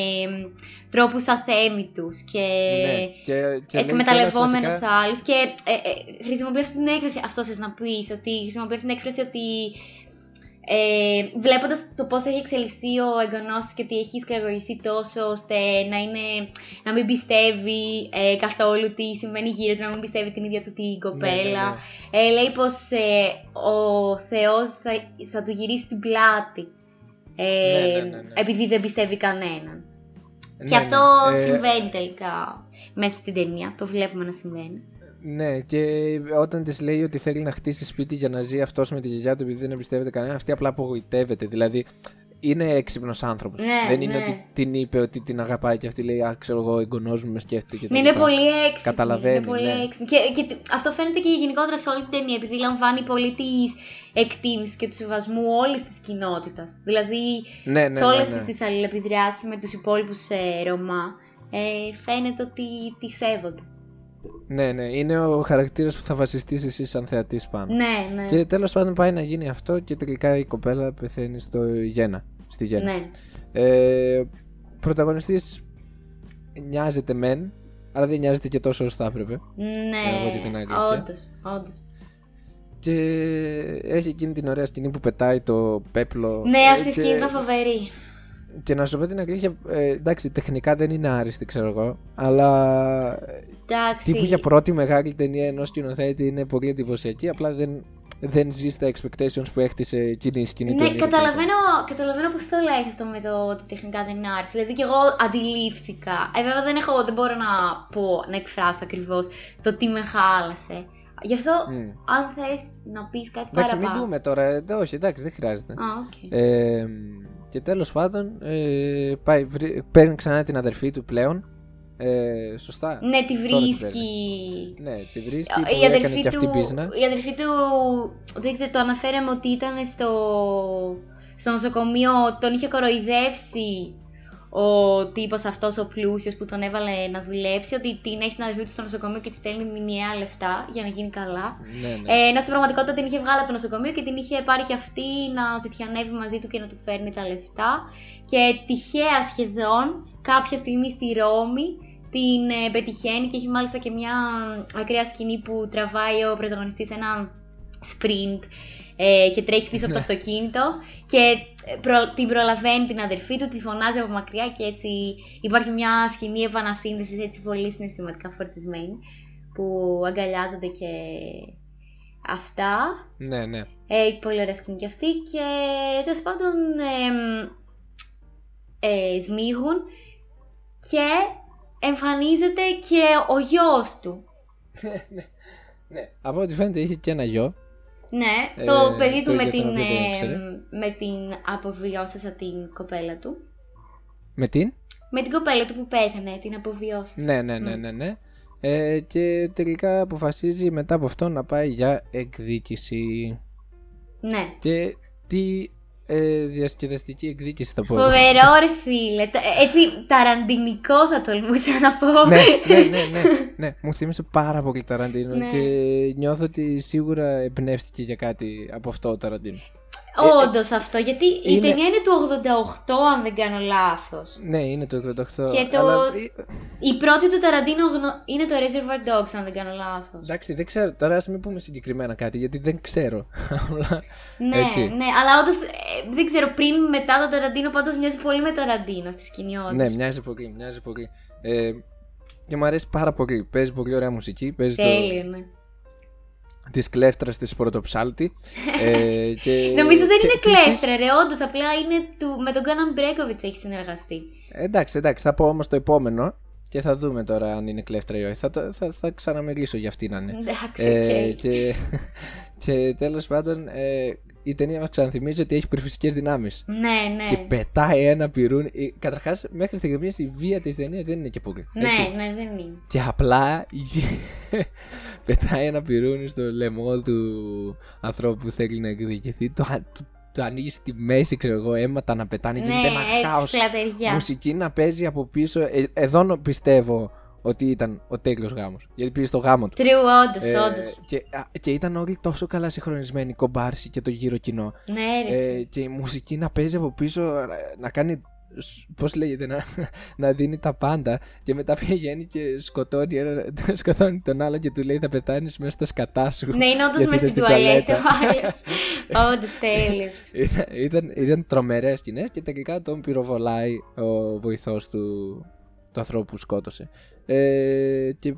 τρόπους αθέμητους και, Ναι, και, και λέει εκμεταλλευόμενος κιόλας βασικά- άλλους και ε, ε, χρησιμοποιεί αυτή την έκφραση, αυτό θες να πεις, ότι χρησιμοποιεί αυτή την έκφραση ότι ε, βλέποντας το πώς έχει εξελιχθεί ο εγγονός της και ότι έχει σκεργογηθεί τόσο ώστε να, είναι, να μην πιστεύει ε, καθόλου τι συμβαίνει γύρω του, να μην πιστεύει την ίδια του την κοπέλα. Ναι, Ε, λέει πως ε, ο Θεός θα, θα του γυρίσει την πλάτη ε, Ναι, ναι, ναι, ναι. επειδή δεν πιστεύει κανέναν. Ναι, και αυτό ναι. Ε, συμβαίνει τελικά μέσα στην ταινία, το βλέπουμε να συμβαίνει. Ναι, και όταν της λέει ότι θέλει να χτίσει σπίτι για να ζει αυτός με τη γιαγιά του επειδή δεν εμπιστεύεται κανένα, αυτή απλά απογοητεύεται. Δηλαδή, είναι έξυπνος άνθρωπος. Ναι, δεν είναι ναι. ότι την είπε ότι την αγαπάει και αυτή λέει Α, ξέρω εγώ, ο εγγονός μου με σκέφτεται και τα Ναι, είναι λοιπά». πολύ έξυπνη. Καταλαβαίνει, Είναι πολύ ναι. έξυπνη. Και, και τ- αυτό φαίνεται και γενικότερα σε όλη την ταινία, επειδή λαμβάνει πολύ τη εκτίμησης και του σεβασμού όλης της κοινότητας. Δηλαδή, Ναι, ναι, σε όλες ναι, ναι. τις αλληλεπιδράσει με τους υπόλοιπους ε, Ρωμά, ε, φαίνεται ότι τη σέβονται. Ναι, ναι, είναι ο χαρακτήρας που θα βασιστείς εσύ σαν θεατής πάνω. Ναι, ναι. Και τέλος πάντων πάει να γίνει αυτό και τελικά η κοπέλα πεθαίνει στο Γένα. Στη Γένα. ναι. Ε, πρωταγωνιστής νοιάζεται μεν, αλλά δεν νοιάζεται και τόσο όσο θα έπρεπε. Να πω και την Ναι, αλήθεια. όντως, όντως. Και έχει εκείνη την ωραία σκηνή που πετάει το πέπλο. Ναι, ε, αυτή η και- σκηνή ήταν φοβερή. Και να σου πω την αλήθεια, ε, εντάξει, τεχνικά δεν είναι άριστη, ξέρω εγώ. Αλλά ε, Εντάξει. τύπου για πρώτη μεγάλη ταινία ενός σκηνοθέτη είναι πολύ εντυπωσιακή. Απλά δεν, δεν ζεις στα expectations που έχτισε εκείνη η σκηνή του Ναι, Enrique καταλαβαίνω, καταλαβαίνω πώς το λέει αυτό με το ότι τεχνικά δεν είναι άριστη. Δηλαδή και εγώ αντιλήφθηκα. Ε, βέβαια δεν, έχω, δεν μπορώ να πω, να εκφράσω ακριβώς το τι με χάλασε. Γι' αυτό, Μμ. αν θες να πεις κάτι Εντάξει, μην παραπάνω. πούμε τώρα. ε, όχι, εντάξει, δεν χρειάζεται. Α, οκ. Ε, και τέλος πάντων ε, πάει, βρει- παίρνει ξανά την αδερφή του πλέον. Ε, σωστά. Ναι, τη Τώρα την βρίσκει. Ναι, τη βρίσκει που Η έκανε αδερφή, και αυτή του, πίσνα. η αδερφή του, δεν ξέρω, το αναφέραμε ότι ήταν στο, στο νοσοκομείο, τον είχε κοροϊδεύσει ο τύπος αυτός ο πλούσιος που τον έβαλε να δουλέψει, ότι την έχει την αδερφή του στο νοσοκομείο και τη στέλνει μηνιαία λεφτά για να γίνει καλά. Ναι, ναι. Ε, ενώ στην πραγματικότητα την είχε βγάλει από το νοσοκομείο και την είχε πάρει και αυτή να ζητιανεύει μαζί του και να του φέρνει τα λεφτά. Και τυχαία σχεδόν κάποια στιγμή στη Ρώμη την ε, πετυχαίνει και έχει μάλιστα και μια ακραία σκηνή που τραβάει ο πρωταγωνιστής ένα sprint ε, και τρέχει πίσω από το αυτοκίνητο και ε, προ- την προλαβαίνει την αδερφή του, τη φωνάζει από μακριά και έτσι υπάρχει μια σκηνή επανασύνδεσης έτσι πολύ συναισθηματικά φορτισμένη που αγκαλιάζονται και αυτά. ναι, ναι. Ε, πολύ ωραία σκηνή και αυτή και τέλος πάντων εμ, ε, σμίγουν και εμφανίζεται και ο γιος του. ναι. Από ό,τι φαίνεται είχε και ένα γιο. Ναι, Ε, το παιδί το του με ίδιο την, τον οποίο δεν ε, ήξερε. με την αποβιώσασα την κοπέλα του. Με την; Με την κοπέλα του που πέθανε, την αποβιώσασα. Ναι, ναι, ναι, ναι. ναι. Ε, και τελικά αποφασίζει μετά από αυτό να πάει για εκδίκηση. Ναι. Και τι ε, διασκεδαστική εκδίκηση θα πω. εγώ. Φοβερό ρε φίλε. Τα- Έτσι ταραντινικό θα τολμούσα να πω. ναι, ναι, ναι, ναι, ναι. Μου θύμισε πάρα πολύ Ταραντίνο Ναι. και νιώθω ότι σίγουρα εμπνεύστηκε για κάτι από αυτό ο Ταραντίνο. Όντως αυτό, γιατί η είναι- ταινία είναι του 88 αν δεν κάνω λάθος. Ναι, είναι το 88. Και το- Αλλά... Η πρώτη του Ταραντίνο γνω- είναι το Reservoir Dogs αν δεν κάνω λάθος. Εντάξει, δεν ξέρω. Τώρα ας μην πούμε συγκεκριμένα κάτι γιατί δεν ξέρω. Απλά, Ναι, έτσι. ναι, αλλά όντως δεν ξέρω πριν μετά το Ταραντίνο πάντως μοιάζει πολύ με Ταραντίνο στη σκηνή όντως. ναι, μοιάζει πολύ, μοιάζει πολύ. Ε, και μου αρέσει πάρα πολύ. Παίζει πολύ ωραία μουσική. Παίζει το, Τέλειο, ναι. Της κλέφτρας της πρωτοψάλτη. ε, και, Νομίζω δεν και είναι επίσης- κλέφτρα, ρε, όντως, απλά είναι του, με τον Κάναν Μπρέκοβιτς έχει συνεργαστεί. Εντάξει, εντάξει, θα πω όμως το επόμενο και θα δούμε τώρα αν είναι κλέφτρα ή όχι. Θα, το, θα, θα ξαναμιλήσω για αυτή να είναι. Εντάξει, Ε, οκ. και, και τέλος πάντων ε, η ταινία μας ξαναθυμίζει ότι έχει υπερφυσικές δυνάμεις. Ναι, ναι. Και πετάει ένα πιρούνι. Ε, Καταρχάς μέχρι στιγμής η βία της ταινίας δεν είναι και πολύ. έτσι. Ναι, ναι, δεν είναι. Και απλά πετάει ένα πιρούνι στο λαιμό του ανθρώπου που θέλει να εκδικηθεί. Το, το, το ανοίγεις στη μέση, ξέρω εγώ, αίματα να πετάνε, Ναι, γίνεται ένα έτσι, χάος. σπλατεριά. Μουσική να παίζει από πίσω. Ε, εδώ νο- πιστεύω ότι ήταν ο τέλειος γάμος. Γιατί πήγε στο γάμο του. Τρue, όντως, Ε, όντως. και, α, και ήταν όλοι τόσο καλά συγχρονισμένοι, κομπάρσι και το γύρο κοινό. Ναι, ρε. Ε, και η μουσική να παίζει από πίσω, ε, να κάνει. Πώς λέγεται, να, να δίνει τα πάντα. Και μετά πηγαίνει και σκοτώνει, ένα, σκοτώνει τον άλλο και του λέει θα πετάνει μέσα στα σκατά σου. Ναι, είναι όντως γιατί μέσα ήταν στην στην τουαλέτα. τουαλέτα. Όντως, τέλειος. ήταν, ήταν, ήταν τρομερές σκηνές και τελικά τον πυροβολάει ο βοηθός του, του ανθρώπου που σκότωσε. Ε, και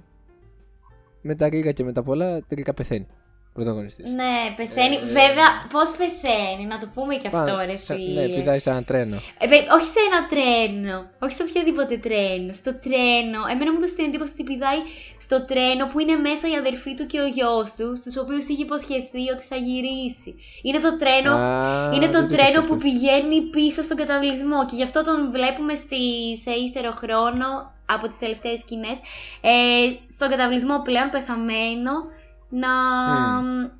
με τα λίγα και με τα πολλά τελικά πεθαίνει ο πρωταγωνιστής. Ναι, πεθαίνει. Ε, Βέβαια, πώς πεθαίνει, να το πούμε και αυτό, Πα- ρε σαν- φίλε. Ναι, πηδάει σαν ένα τρένο. Ε, βε- όχι σε ένα τρένο. Όχι σε οποιοδήποτε τρένο. Στο τρένο. Εμένα μου έδωσε την εντύπωση ότι πηδάει στο τρένο που είναι μέσα η αδερφή του και ο γιος του, στους οποίους είχε υποσχεθεί ότι θα γυρίσει. Είναι το τρένο. Α, είναι το δεν είχα τρένο που σκεφτεί. πηγαίνει πίσω στον καταβλισμό και γι' αυτό τον βλέπουμε στη, σε ύστερο χρόνο από τις τελευταίες σκηνές ε, στον καταβλισμό πλέον πεθαμένο να,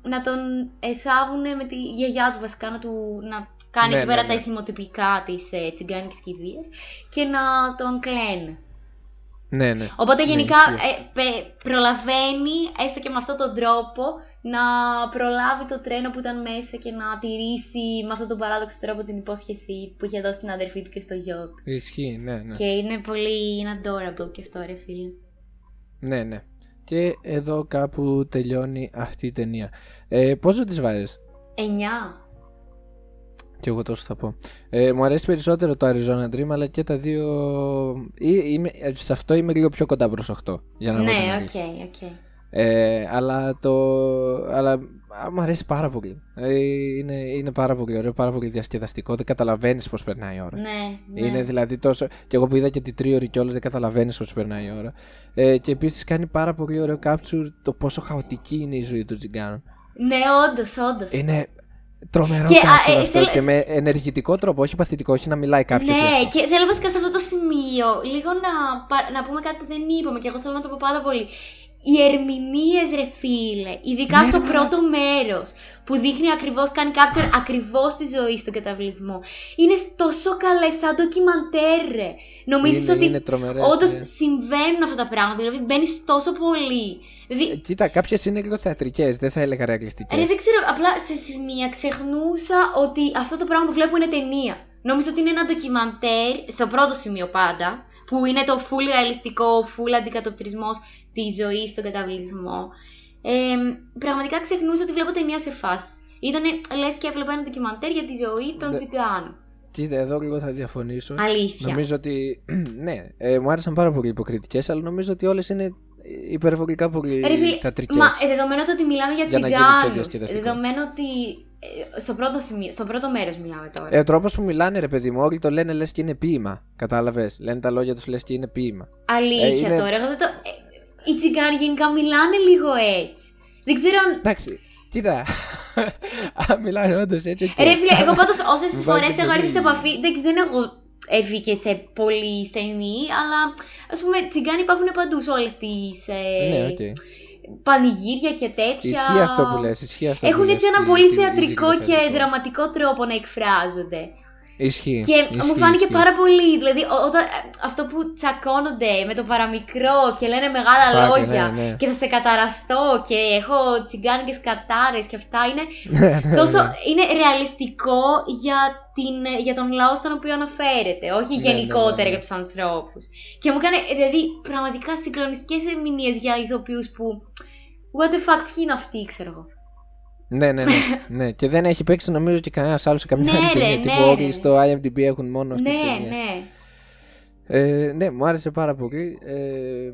να τον εθάβουν με τη γιαγιά του βασικά να, του, να κάνει Ναι, εκεί ναι, πέρα ναι. τα εθιμοτυπικά της ε, τσιγκάνικης κηδείας και να τον κλαίνε. Ναι, ναι. Οπότε Ναι, γενικά ισχύει ε, πε- προλαβαίνει έστω και με αυτόν τον τρόπο να προλάβει το τρένο που ήταν μέσα και να τηρήσει με αυτόν τον παράδοξο τρόπο την υπόσχεση που είχε δώσει στην αδερφή του και στο γιο του. Ισχύει, ναι, ναι. Και είναι πολύ είναι adorable και αυτό ρε φίλε. Ναι, ναι. Και εδώ κάπου τελειώνει αυτή η ταινία. Ε, πόσο τις βάζεις; Εννιά. Και εγώ τόσο θα πω. Ε, μου αρέσει περισσότερο το Arizona Dream, αλλά και τα δύο. Ή- Είμαι, σε αυτό είμαι λίγο πιο κοντά προς 8. Για να πω την Ναι, οκ, αλήθεια. οκ. Ε, αλλά το. Αλλά α, μου αρέσει πάρα πολύ. Ε, είναι, είναι πάρα πολύ ωραίο, πάρα πολύ διασκεδαστικό. Δεν καταλαβαίνεις πώς περνάει η ώρα. Ναι, ναι. Είναι δηλαδή τόσο. Και εγώ που είδα και τη τρίωρη κιόλας, δεν καταλαβαίνεις πώς περνάει η ώρα. Ε, και επίσης κάνει πάρα πολύ ωραίο capture το πόσο χαοτική είναι η ζωή του Τζιγκάνου. Ναι, όντως, όντως. Είναι τρομερό Και, α, capture ε, αυτό θέλω- και με ενεργητικό τρόπο, όχι παθητικό, όχι να μιλάει κάποιος. Ναι, και θέλω βασικά σε αυτό το σημείο λίγο να, πα- να πούμε κάτι που δεν είπαμε και εγώ θέλω να το πω πάρα πολύ. Οι ερμηνείες, ρε φίλε, ειδικά Ναι, στο ρε, πρώτο μέρος που δείχνει ακριβώς, κάνει capture ακριβώς τη ζωή στον καταβλισμό. Είναι τόσο καλέ, σαν ντοκιμαντέρ, ρε. Νομίζεις Είναι- ότι είναι τρομερές, όντως ναι. συμβαίνουν αυτά τα πράγματα. Δηλαδή μπαίνεις τόσο πολύ. Δηλαδή, Ε, Κοίτα, κάποιες είναι λίγο θεατρικέ, δεν θα έλεγα ρεαλιστικές. Ρε, δεν ξέρω, απλά σε σημεία ξεχνούσα ότι αυτό το πράγμα που βλέπω είναι ταινία. Νόμιζα ότι είναι ένα ντοκιμαντέρ, στο πρώτο σημείο πάντα, που είναι το full ρεαλιστικό, full αντικατοπτρισμός τη ζωή στον καταβλισμό. Ε, πραγματικά ξεχνούσα ότι βλέπω ταινία σε φάση. Ήταν λες και έβλεπα ένα ντοκιμαντέρ για τη ζωή των Δε- τσιγκάνων. Κοίτα, εδώ λίγο θα διαφωνήσω. Αλήθεια. Νομίζω ότι. ναι, ε, μου άρεσαν πάρα πολύ οι υποκριτικές, αλλά νομίζω ότι όλες είναι υπερβολικά πολύ Ρε φίλε, θεατρικές. Μα ε, δεδομένου το ότι μιλάμε για, Για να γίνει πιο τσιγκάνους, διασκεδαστικό. δεδομένου ότι ε, στο πρώτο, σημείο, στο πρώτο μέρος μιλάμε τώρα. Ε, ο τρόπος που μιλάνε, ρε παιδί μου, όλοι το λένε λες και είναι ποίημα. Κατάλαβες; Λένε τα λόγια τους λες και είναι ποίημα. Αλήθεια Ε, είναι- τώρα. Εγώ δεν το... ε, οι τσιγκάνοι γενικά μιλάνε λίγο έτσι. Δεν ξέρω αν. Εντάξει, κοίτα. Αν μιλάνε όντως έτσι. οκ. Ρε φίλε, εγώ πάντως όσες Μου φορές βάζει έχω έρθει σε πολύ- επαφή. Δεν, δεν έχω έρθει και σε πολύ στενή, αλλά ας πούμε τσιγκάνοι υπάρχουν παντού σε όλες τις. Ε, Ναι, οκ. Πανηγύρια και τέτοια. Ισχύει αυτό που λες, ισχύει αυτό Έχουν που έτσι λες, ένα η- πολύ η- η θεατρικό και ψιλοθεατρικό. δραματικό τρόπο να εκφράζονται. Ισχύει. Και ισχύει, μου φάνηκε ισχύει. πάρα πολύ. Δηλαδή, ό- όταν, αυτό που τσακώνονται με το παραμικρό και λένε μεγάλα Φάκε, λόγια ναι, ναι. και θα σε καταραστώ και έχω τσιγκάνικες κατάρες και αυτά είναι Ναι, ναι, τόσο. ναι. είναι ρεαλιστικό για, την, για τον λαό στον οποίο αναφέρεται, όχι Ναι, γενικότερα ναι, ναι, ναι. για τους ανθρώπους. Και μου έκανε δηλαδή πραγματικά συγκλονιστικές ερμηνείες για ηθοποιούς που. What the fuck, ποιοι είναι αυτοί, ξέρω εγώ. Ναι, ναι, ναι, ναι. Και δεν έχει παίξει νομίζω και κανένας άλλος σε καμιά Ναι, άλλη ρε, ταινία. ναι, Τύπου ρε. όλοι στο IMDb έχουν μόνο αυτή ναι, την ταινία. ναι. Ε, ναι, μου άρεσε πάρα πολύ. Ε,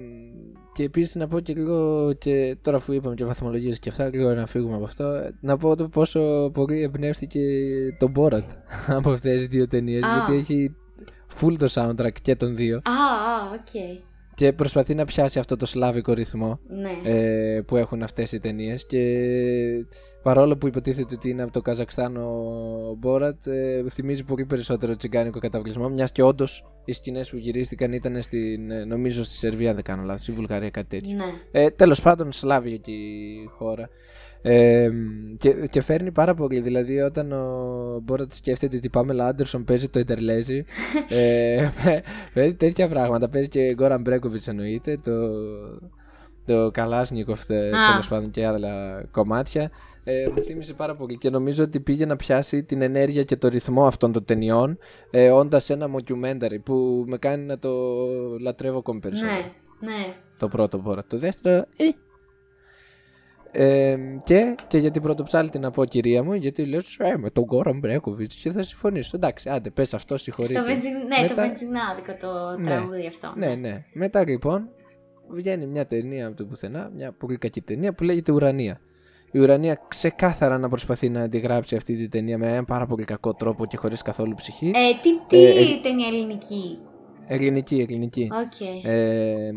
και επίσης να πω και λίγο, και τώρα αφού είπαμε και βαθμολογίες και αυτά, λίγο να φύγουμε από αυτό, να πω το πόσο πολύ εμπνεύστηκε το Borat από αυτές τις δύο ταινίες. Α. Γιατί έχει full το soundtrack και των δύο. Α, α, οκ. Και προσπαθεί να πιάσει αυτό το σλάβικο ρυθμό Ναι. ε, που έχουν αυτές οι ταινίες. και παρόλο που υποτίθεται ότι είναι από το Καζακστάν ο Μπόρατ ε, θυμίζει πολύ περισσότερο τσιγκάνικο καταβλισμό μιας και όντως οι σκηνές που γυρίστηκαν ήταν στην, ε, νομίζω στη Σερβία δεν κάνω λάθος, στη Βουλγαρία κάτι τέτοιο. Ναι. Ε, τέλος πάντων Σλάβια και η χώρα. Ε, και, και φέρνει πάρα πολύ. Δηλαδή, όταν ο Μπόρατ σκέφτεται ότι Πάμελα Άντερσον παίζει το Ιντερλέζι, ε, παίζει τέτοια πράγματα. Παίζει και Γκόραν Μπρέκοβιτς εννοείται, το, το Καλάσνικοφ τέλος πάντων και άλλα κομμάτια. Ε, μου θύμισε πάρα πολύ και νομίζω ότι πήγε να πιάσει την ενέργεια και το ρυθμό αυτών των ταινιών ε, όντας ένα mockumentary που με κάνει να το λατρεύω ακόμη περισσότερο. Ναι, ναι. Το πρώτο Borat. Το δεύτερο, ε, ε, και, και για την πρωτοψάλτη να πω κυρία μου, γιατί λέω ε, με τον Γκόραν Μπρέκοβιτ και θα συμφωνήσω. Εντάξει, άντε, πες αυτό, συγχωρείτε. Στο βενζιν... Ναι, Μετά- το βενζινάδικο το Ναι. τραγούδι αυτό. Ναι, ναι. Μετά λοιπόν βγαίνει μια ταινία από το πουθενά, μια πολύ κακή ταινία που λέγεται Ουρανία. Η Ουρανία ξεκάθαρα να προσπαθεί να αντιγράψει αυτή τη ταινία με έναν πάρα πολύ κακό τρόπο και χωρίς καθόλου ψυχή. Ε, τι τι Ε, ε, ταινία ελληνική; Ελληνική, ελληνική. Οκ. Ε,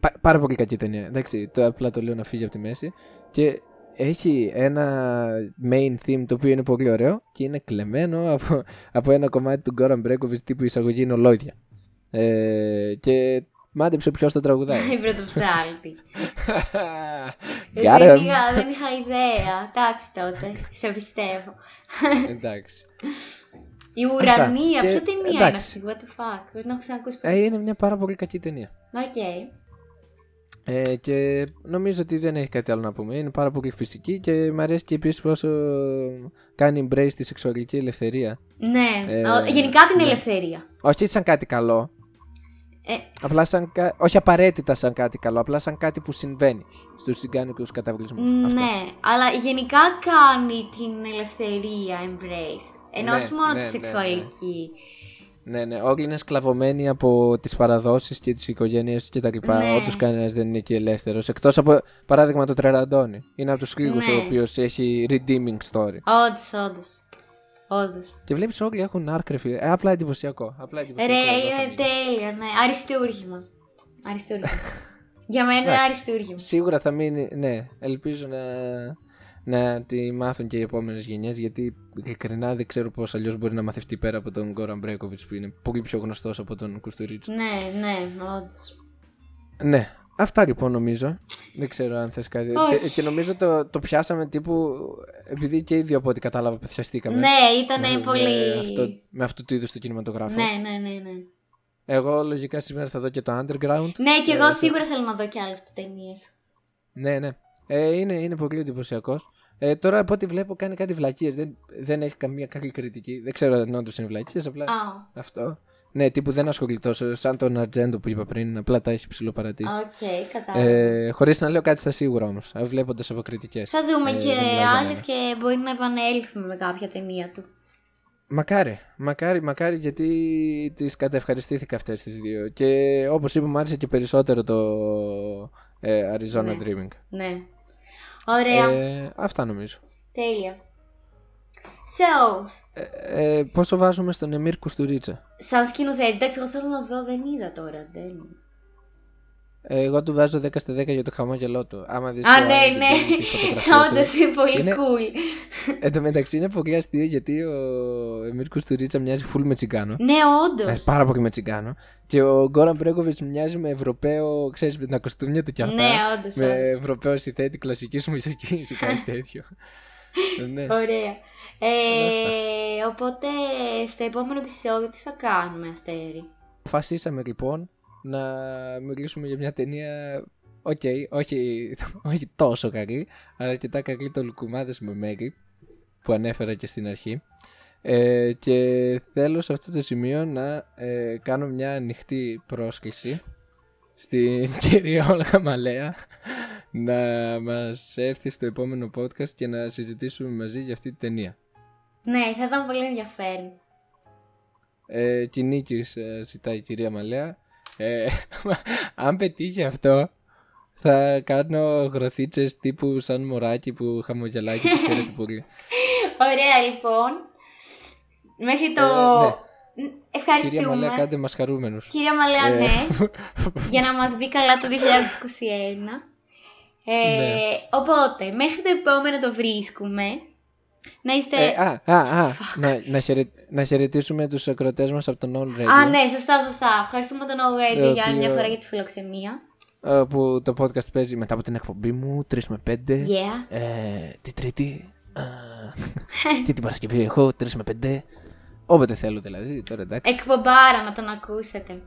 πα- πάρα πολύ κακή ταινία. Εντάξει, το, απλά το λέω να φύγει από τη μέση. Και έχει ένα main theme το οποίο είναι πολύ ωραίο και είναι κλεμμένο από, από ένα κομμάτι του Γκόραν Μπρέγκοβιτς τύπου εισαγωγή είναι ολόιδια. Ε, και μάντεψε ποιος το τραγουδάει. Η Πρωτοψάλτη. Ε, Got δεν, him. είχα, δεν είχα ιδέα. Εντάξει τότε. Σε πιστεύω. Εντάξει. Η Ουρανία, Και- ποια ταινία είναι εντάξει. αυτή, what the fuck. Δεν έχω ξανακούσει Ε, είναι μια πάρα πολύ κακή ταινία. Οκ. Ε, και νομίζω ότι δεν έχει κάτι άλλο να πούμε. Είναι πάρα πολύ φυσική και μου αρέσει και επίσης πόσο κάνει embrace τη σεξουαλική ελευθερία. Ναι, Ε, ο- γενικά την ναι. ελευθερία. Όχι σαν κάτι καλό. Ε, Απλά σαν κα... Όχι απαραίτητα σαν κάτι καλό, απλά σαν κάτι που συμβαίνει στους συγκάνικους καταβλισμούς. Αυτό. ναι, αλλά γενικά κάνει την ελευθερία embrace. Ενώ Ναι, όχι μόνο ναι, τη ναι, ναι. σεξουαλική. Ναι, ναι. Όλοι είναι σκλαβωμένοι από τις παραδόσεις και τις οικογένειες τους κτλ. Ναι. Όντως κανένας δεν είναι εκεί ελεύθερος. Εκτός από παράδειγμα το Τρεραντόνι. Είναι από τους λίγους Ναι. ο οποίος έχει redeeming story. Όντως, όντως. Όντως. Και βλέπεις όλοι έχουν άρκρε φίλε. Ε, απλά εντυπωσιακό. Απλά εντυπωσιακό. Ρε, εδώ θα είναι μείνει. τέλεια, ναι. Αριστούργημα. Αριστούργημα. Για μένα είναι Εντάξει. αριστούργημα. Σίγουρα θα μείνει, ναι, ελπίζω να, να τη μάθουν και οι επόμενες γενιές γιατί ειλικρινά δεν ξέρω πώς αλλιώς μπορεί να μαθευτεί πέρα από τον Γκόραν Μπρέκοβιτς που είναι πολύ πιο γνωστός από τον Κουστουρίτσο. Ναι, ναι, όντως. Ναι, αυτά λοιπόν νομίζω. Δεν ξέρω αν θες κάτι. Όχι. Τε- Και νομίζω το, το πιάσαμε τύπου επειδή και οι δύο από ό,τι κατάλαβα πιαστήκαμε. Ναι, ήταν με, πολύ. Με, αυτό, με αυτού του είδους το κινηματογράφο. Ναι, ναι, ναι, ναι. Εγώ λογικά σήμερα θα δω και το Underground. Ναι, και Ε, εγώ θα- σίγουρα θέλω να δω και άλλες ταινίες. Ναι, ναι. Ε, είναι, είναι πολύ εντυπωσιακός. Ε, τώρα από ό,τι βλέπω κάνει κάτι βλακίες. Δεν, δεν έχει καμία καλή κριτική. Δεν ξέρω αν όντως είναι βλακίες. Απλά Α, αυτό. Ναι, τύπου δεν ασχολείται τόσο. Σαν τον Αρτζέντο που είπα πριν. Απλά τα έχει ψιλοπαρατήσει. οκ, κατάλαβα. Ε, Χωρίς να λέω κάτι στα σίγουρα όμως. Βλέποντας από κριτικές. Θα δούμε ε, και δεν μιλάω για άλλες μένα. και μπορεί να επανέλθουμε με κάποια ταινία του. Μακάρι, μακάρι, μακάρι γιατί τις κατευχαριστήθηκα αυτές τις δύο και όπως είπα μου άρεσε και περισσότερο το ε, Arizona Ναι. Dreaming. Ναι. Ωραία. Ε, αυτά νομίζω. Τέλεια. So, Ε, ε, πόσο βάζουμε στον Εμίρ Κουστουρίτσα; σαν σκηνοθέτη, εντάξει, εγώ θέλω να δω, δεν είδα τώρα. Δεν... Ε, εγώ του βάζω 10 στα 10 για το χαμόγελό του. Άμα δεις Α, το ναι, IMDb, ναι. τη φωτογραφία του. Όντω είναι πολύ Είναι- cool. Εν τω μεταξύ είναι πολύ αστείο γιατί ο Εμίρ Κουστουρίτσα μοιάζει full με τσιγκάνο. Ναι, όντως. Ε, πάρα πολύ με τσιγκάνο. Και ο Γκόραν Μπρέκοβιτ μοιάζει με Ευρωπαίο, ξέρεις, με τα κοστούμια του κι αυτά. Ναι, όντως. με Ευρωπαίο συνθέτη κλασική μουσική ή κάτι τέτοιο. Ε, ναι. Ωραία. αυτά. Ε, οπότε, στο επόμενο επεισόδιο τι θα κάνουμε, Αστέρι; Αποφασίσαμε λοιπόν να μιλήσουμε για μια ταινία. Οκ, όχι, όχι τόσο καλή, αλλά αρκετά καλή το Λουκουμάδες με Μέλι που ανέφερα και στην αρχή. Ε, και θέλω σε αυτό το σημείο να ε, κάνω μια ανοιχτή πρόσκληση στην κυρία Όλγα Μαλέα να μας έρθει στο επόμενο podcast και να συζητήσουμε μαζί για αυτή τη ταινία. Ναι, θα ήταν πολύ ενδιαφέρον. Ε, Κινίκης ε, ζητάει η κυρία Μαλέα. Ε, αν πετύχει αυτό, θα κάνω γροθίτσες τύπου σαν μωράκι που χαμογελάει και τη χαίρεται πολύ. Ωραία, λοιπόν. Μέχρι το. Ε, ναι. Ευχαριστούμε. Κυρία Μαλέα, κάντε μας χαρούμενους. Κυρία Μαλέα, Ε, ναι. για να μας δει καλά το 2021. Ε, Ναι. Οπότε, μέχρι το επόμενο το βρίσκουμε. Να είστε... Ε, α, α, α, να, να, χαιρε, να χαιρετήσουμε τους ακροτές μας από το All Radio. Α, ναι, σωστά, σωστά. Ευχαριστούμε τον No Radio Το για άλλη μια οποίο- φορά για τη φιλοξενία. Ε, Που το podcast παίζει μετά από την εκπομπή μου, 3 με 5. Yeah. Ε, τη Τρίτη. α, και την Παρασκευή έχω, 3 με 5. Όποτε θέλω δηλαδή, τώρα εντάξει. Εκπομπάρα να τον ακούσετε.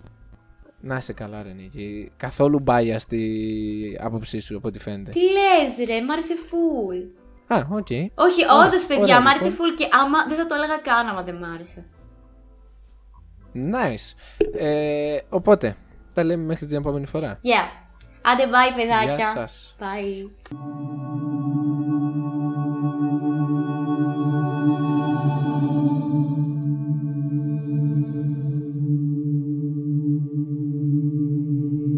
Να είσαι καλά, ρε Νίκη. Καθόλου biased η άποψή σου, από ό,τι φαίνεται. Τι λες ρε, μ' άρεσε full. Α, οκ. Όχι, Ωραία, όντως παιδιά, ωραία, μ' άρεσε λοιπόν. full και άμα δεν θα το έλεγα καν άμα δεν μ' άρεσε. Nice. Ε, οπότε, τα λέμε μέχρι την επόμενη φορά. Yeah. Άντε, bye παιδάκια. Γεια σας. Bye.